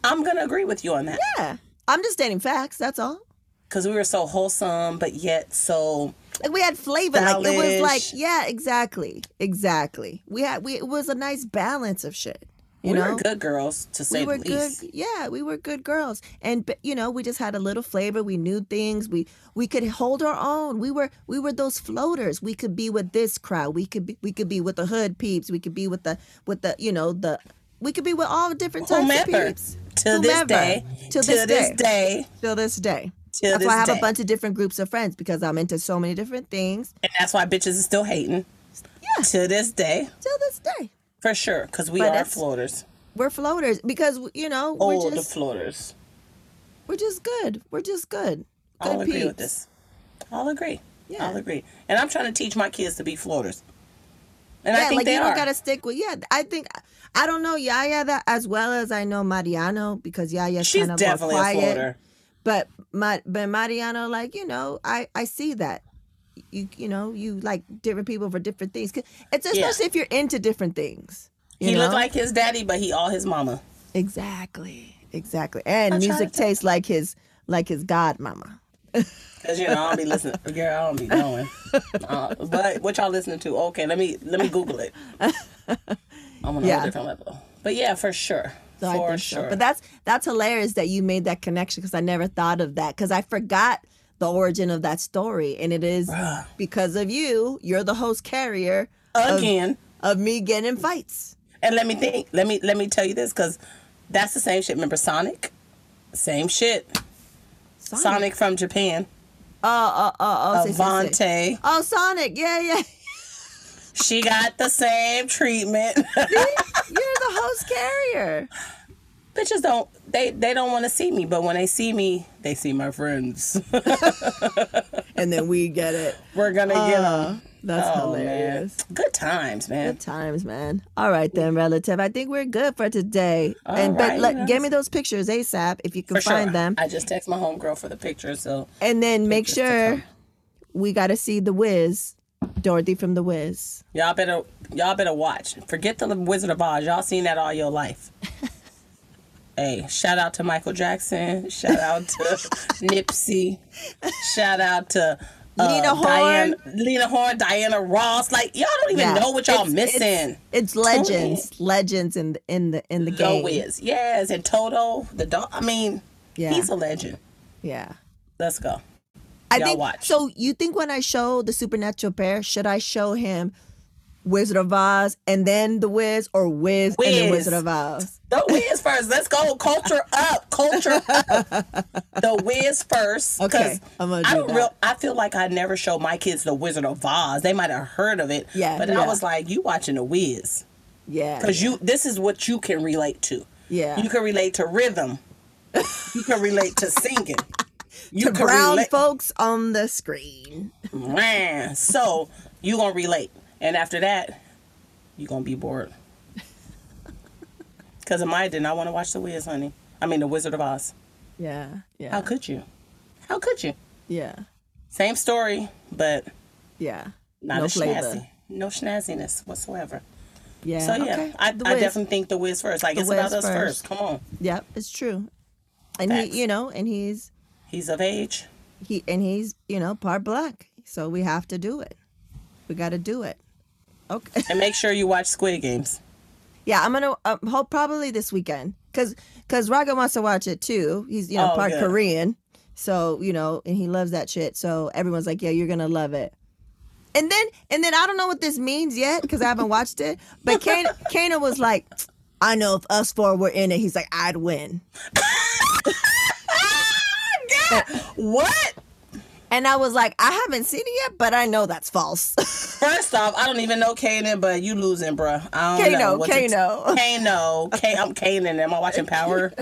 I, I'm gonna agree with you on that yeah. I'm just stating facts. That's all. because we were so wholesome, but yet so Like we had flavor. Like it was like, yeah, exactly, exactly. We had we it was a nice balance of shit. You we know, were good girls to say we were the good. Yeah, we were good girls, and you know, we just had a little flavor. We knew things. We we could hold our own. We were we were those floaters. We could be with this crowd. We could be we could be with the hood peeps. We could be with the with the you know the. We could be with all different types of Whomever. peeps. To this day, To to this this day. day, Till this day. That's why I have day. a bunch of different groups of friends because I'm into so many different things. and that's why bitches is still hating. Yeah. To this day, Till this day. for sure, because we But are floaters. we're floaters because you know we're Old just floaters. we're just good. We're just good. Good I'll agree peeps. with this. I'll agree. Yeah. I'll agree. And I'm trying to teach my kids to be floaters. And I think like they you are. don't gotta stick with. Yeah, I think I don't know Yaya that as well as I know Mariano because Yaya's She's kind of definitely a quiet. floater. But my but Mariano, like you know, I I see that. You you know you like different people for different things. It's Yeah. especially if you're into different things. He know? looked like his daddy, but he all his mama. exactly exactly, and I try music tastes like his like his godmama. Cause you know I don't be listening. Girl, I don't be knowing. Uh, but what y'all listening to? Okay, let me let me Google it. I'm on Yeah. a different level. But yeah, for sure. So I for think so. sure. But that's that's hilarious that you made that connection because I never thought of that because I forgot the origin of that story, and it is Bruh. because of you. You're the host carrier Again, of me getting fights. and let me think. Let me let me tell you this, cause that's the same shit. Remember Sonic? Same shit. Sonic, from Japan. Oh, oh, oh, oh. Avante. Oh, Sonic. Yeah, yeah. She got the same treatment. You're the host carrier. Bitches don't they they don't want to see me, but when they see me, they see my friends. And then we get it. We're gonna get Uh, them. that's Oh, hilarious. man. Good times, man. Good times, man. All right then, relative. I think we're good for today. All and but right, let, yes. get me those pictures ASAP if you can For find sure. them. I just text my homegirl for the pictures. so And then make sure we got to see the Wiz, Dorothy from the Wiz. y'all better y'all better watch. Forget the Wizard of Oz. Y'all seen that all your life. hey, shout out to Michael Jackson. Shout out to Nipsey. Shout out to uh, Lena Horne. Diana, Lena Horne, Diana Ross. Like y'all don't even Yeah. know what y'all It's- missing. It's, it's legends, legends in the in the in the The game. Wiz, yes, and Toto, the dog. I mean, Yeah. he's a legend. Yeah. Let's go. I Y'all think watch. so. You think when I show the supernatural bear, should I show him Wizard of Oz and then the Wiz, or Wiz, and then Wizard of Oz? The Wiz first. Let's go. Culture up. Culture up. The Wiz first. Okay, I'm gonna I do don't that. real. I feel like I never show my kids the Wizard of Oz. They might have heard of it. Yeah, But yeah. I was like, you watching the Wiz Yeah. because you. This is what you can relate to. Yeah. You can relate to rhythm. You can relate to singing. You to brown relate. folks on the screen. Man, so you gonna relate, and after that, you gonna be bored. Cause Amaya did not want to watch the Wiz, honey. I mean, the Wizard of Oz. Yeah. Yeah. How could you? How could you? yeah. Same story, but Yeah. not no a flavor. snazzy, no snazziness whatsoever. Yeah. So yeah, okay. I, I definitely think the Wiz first. Like The it's about Wiz us first. first. Come on, Yep, it's true. And Facts. he, you know, and he's he's of age. he and he's you know part black, so we have to do it. We got to do it. Okay. And make sure you watch Squid Games. Yeah, I'm gonna uh, hope probably this weekend because because Raga wants to watch it too. He's you know Oh, part good. Korean, so you know, and he loves that shit. So everyone's like, yeah, you're gonna love it. And then and then I don't know what this means yet because I haven't watched it. But Kana, Kana was like, I know if us four were in it, he's like, I'd win. What? And I was like, I haven't seen it yet, but I know that's false. First off, I don't even know Kanan, but you losing, bruh. I don't Kano, know. what to- Kano. Kano. K- I'm Kanan. Am I watching Power?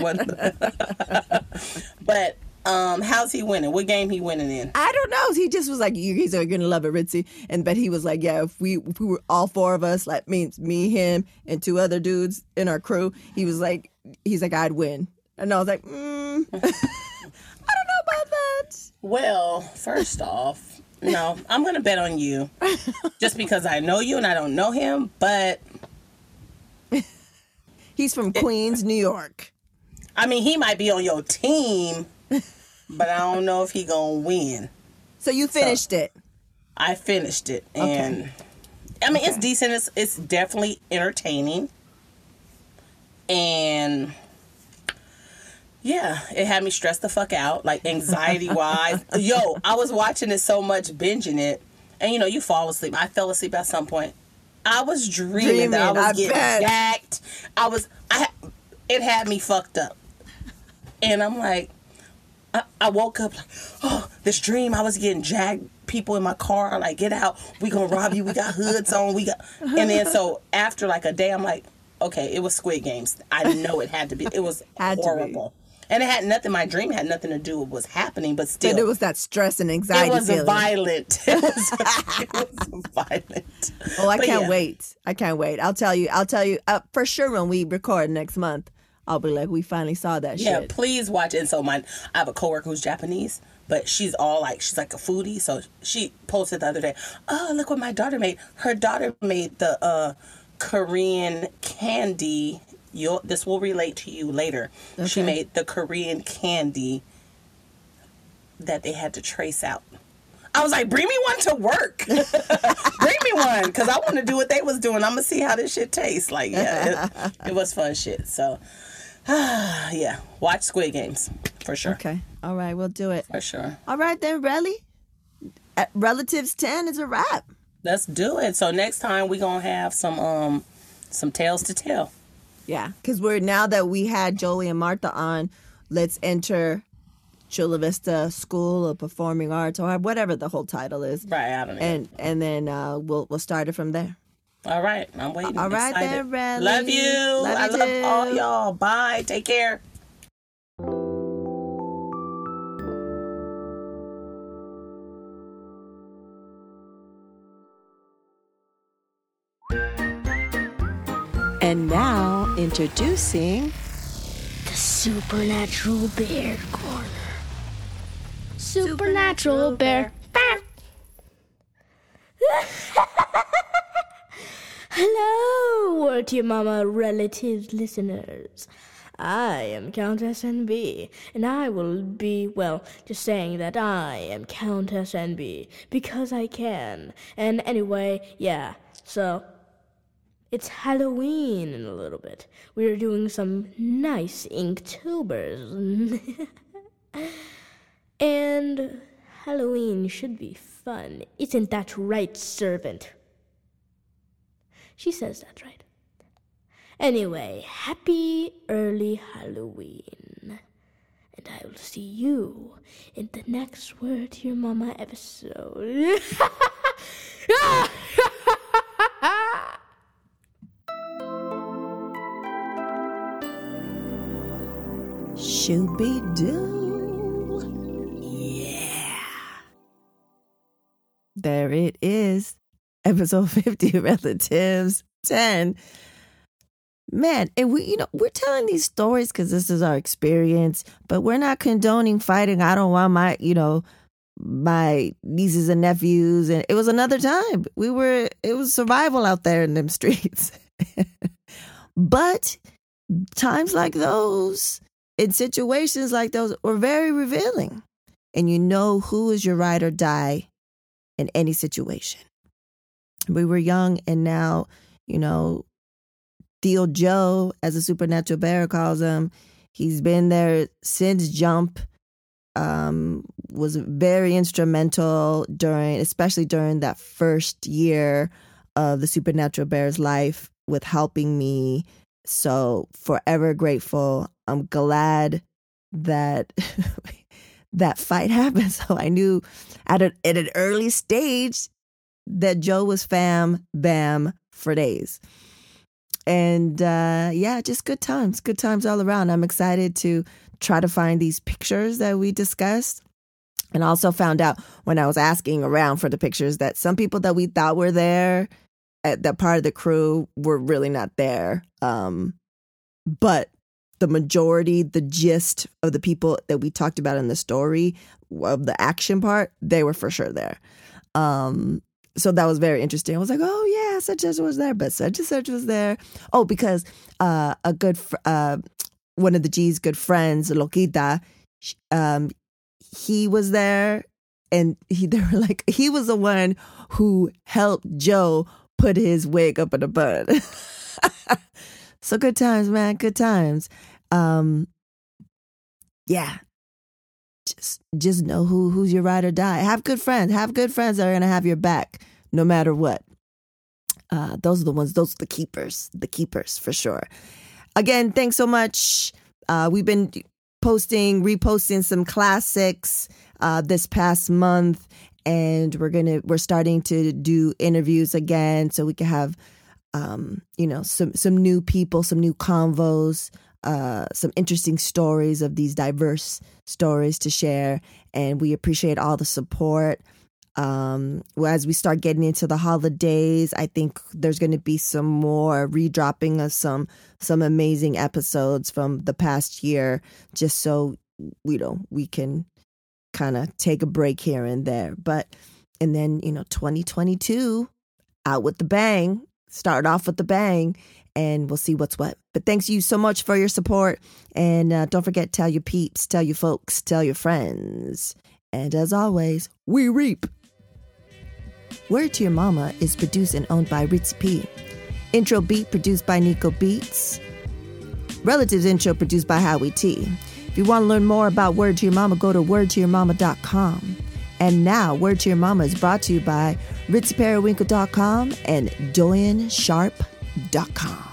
But um, how's he winning? What game he winning in? I don't know. He just was like, "You guys are gonna love it, Ritzy." And but he was like, "Yeah, if we if we were all four of us, like means me, him, and two other dudes in our crew, he was like, he's like, I'd win." And I was like, mm, "I don't know about that." Well, first off, no, I'm gonna bet on you, just because I know you and I don't know him. But He's from Queens, New York. I mean, he might be on your team, but I don't know if he gonna win. So you finished it. I finished it, and I mean, it's decent. It's it's definitely entertaining, and yeah, it had me stressed the fuck out, like anxiety wise. Yo, I was watching it so much, binging it, and you know, you fall asleep. I fell asleep at some point. I was dreaming, that I was I getting bet. jacked. I was, I, it had me fucked up, and I'm like. I, I woke up like, oh, this dream. I was getting jacked. People in my car, like, get out. We gonna rob you. We got hoods on. We got. And then so after like a day, I'm like, okay, it was Squid Games. I know it had to be. It was Had to be. horrible, and it had nothing. My dream had nothing to do with what's happening, but still, But it was that stress and anxiety it was feeling. violent. It was, it was violent. Oh, I But can't yeah. wait. I can't wait. I'll tell you. I'll tell you uh, for sure when we record next month. I'll be like, we finally saw that Yeah, shit. Yeah, please watch it. And so my, I have a coworker who's Japanese, but she's all like, she's like a foodie. So she posted the other day, oh, look what my daughter made. Her daughter made the uh, Korean candy. You'll, this will relate to you later. She made the Korean candy that they had to trace out. I was like, bring me one to work. bring me one because I want to do what they was doing. I'm gonna see how this shit tastes. Like, yeah, it, it was fun shit. So, yeah, watch Squid Games for sure. Okay. All right. We'll do it. For sure. All right then, Relly. Uh, Relatives ten is a wrap. Let's do it. So next time we gonna have some um some tales to tell. Yeah, because we're now that we had Jolie and Martha on, let's enter Chula Vista School of Performing Arts or whatever the whole title is, Right, I don't know. and and then uh, we'll we'll start it from there. All right, I'm waiting. All right Excited. then, Riley. Love you. Love I you love all y'all. Bye. Take care. And now introducing The Supernatural Bear Corner. Supernatural Bear. Hello, Word Your Mama relatives listeners. I am Countess NB, and I will be, well, just saying that I am Countess NB because I can. And anyway, yeah, so it's Halloween in a little bit. We're doing some nice Inktober's. and Halloween should be fun. Isn't that right, servant? She says that right. Anyway, happy early Halloween. And I will see you in the next Word to Your Mama episode. Ah! Shooby Doo. Yeah. There it is. Episode 50 Relatives 10. Man, and we, you know, we're telling these stories because this is our experience, but we're not condoning fighting. I don't want my, you know, my nieces and nephews. And it was another time. We were, it was survival out there in them streets. but times like those, in situations like those, were very revealing. And you know who is your ride or die in any situation. We were young, and now, you know, Tio Joe, as a supernatural bear calls him, he's been there since Jump. Um, was very instrumental during, especially during that first year of the supernatural bear's life, with helping me. So forever grateful. I'm glad that that fight happened. So I knew at, a, at an early stage that Joe was fam bam for days. And uh, yeah, just good times, good times all around. I'm excited to try to find these pictures that we discussed. And also found out when I was asking around for the pictures that some people that we thought were there at that part of the crew were really not there. Um, but the majority, the gist of the people that we talked about in the story of the action part, they were for sure there. Um, so that was very interesting. I was like, oh yeah, such and such was there, but such and such was there. Oh, because uh, a good, fr- uh, one of the G's good friends, Loquita, um, he was there, and he they were like, he was the one who helped Joe put his wig up in a bun. so good times, man, good times. Um, yeah, just just know who who's your ride or die. Have good friends. Have good friends that are gonna have your back no matter what. Uh, those are the ones. Those are the keepers. The keepers for sure. Again, thanks so much. Uh, we've been posting, reposting some classics uh, this past month, and we're gonna we're starting to do interviews again, so we can have um, you know some some new people, some new convos uh, some interesting stories of these diverse stories to share, and we appreciate all the support. Um, as we start getting into the holidays, I think there's going to be some more redropping of some some amazing episodes from the past year, just so you know we can kind of take a break here and there. But and then you know 2022 out with the bang, start off with the bang, and we'll see what's what. But thanks you so much for your support, and uh, don't forget tell your peeps, tell your folks, tell your friends, and as always, we reap. Word to Your Mama is produced and owned by Ritzy P. Intro beat produced by Nico Beats. Relatives intro produced by Howie T. If you want to learn more about Word to Your Mama, go to wordtoyourmama.com. And now, Word to Your Mama is brought to you by ritzyperiwinkle.com and doyansharp.com.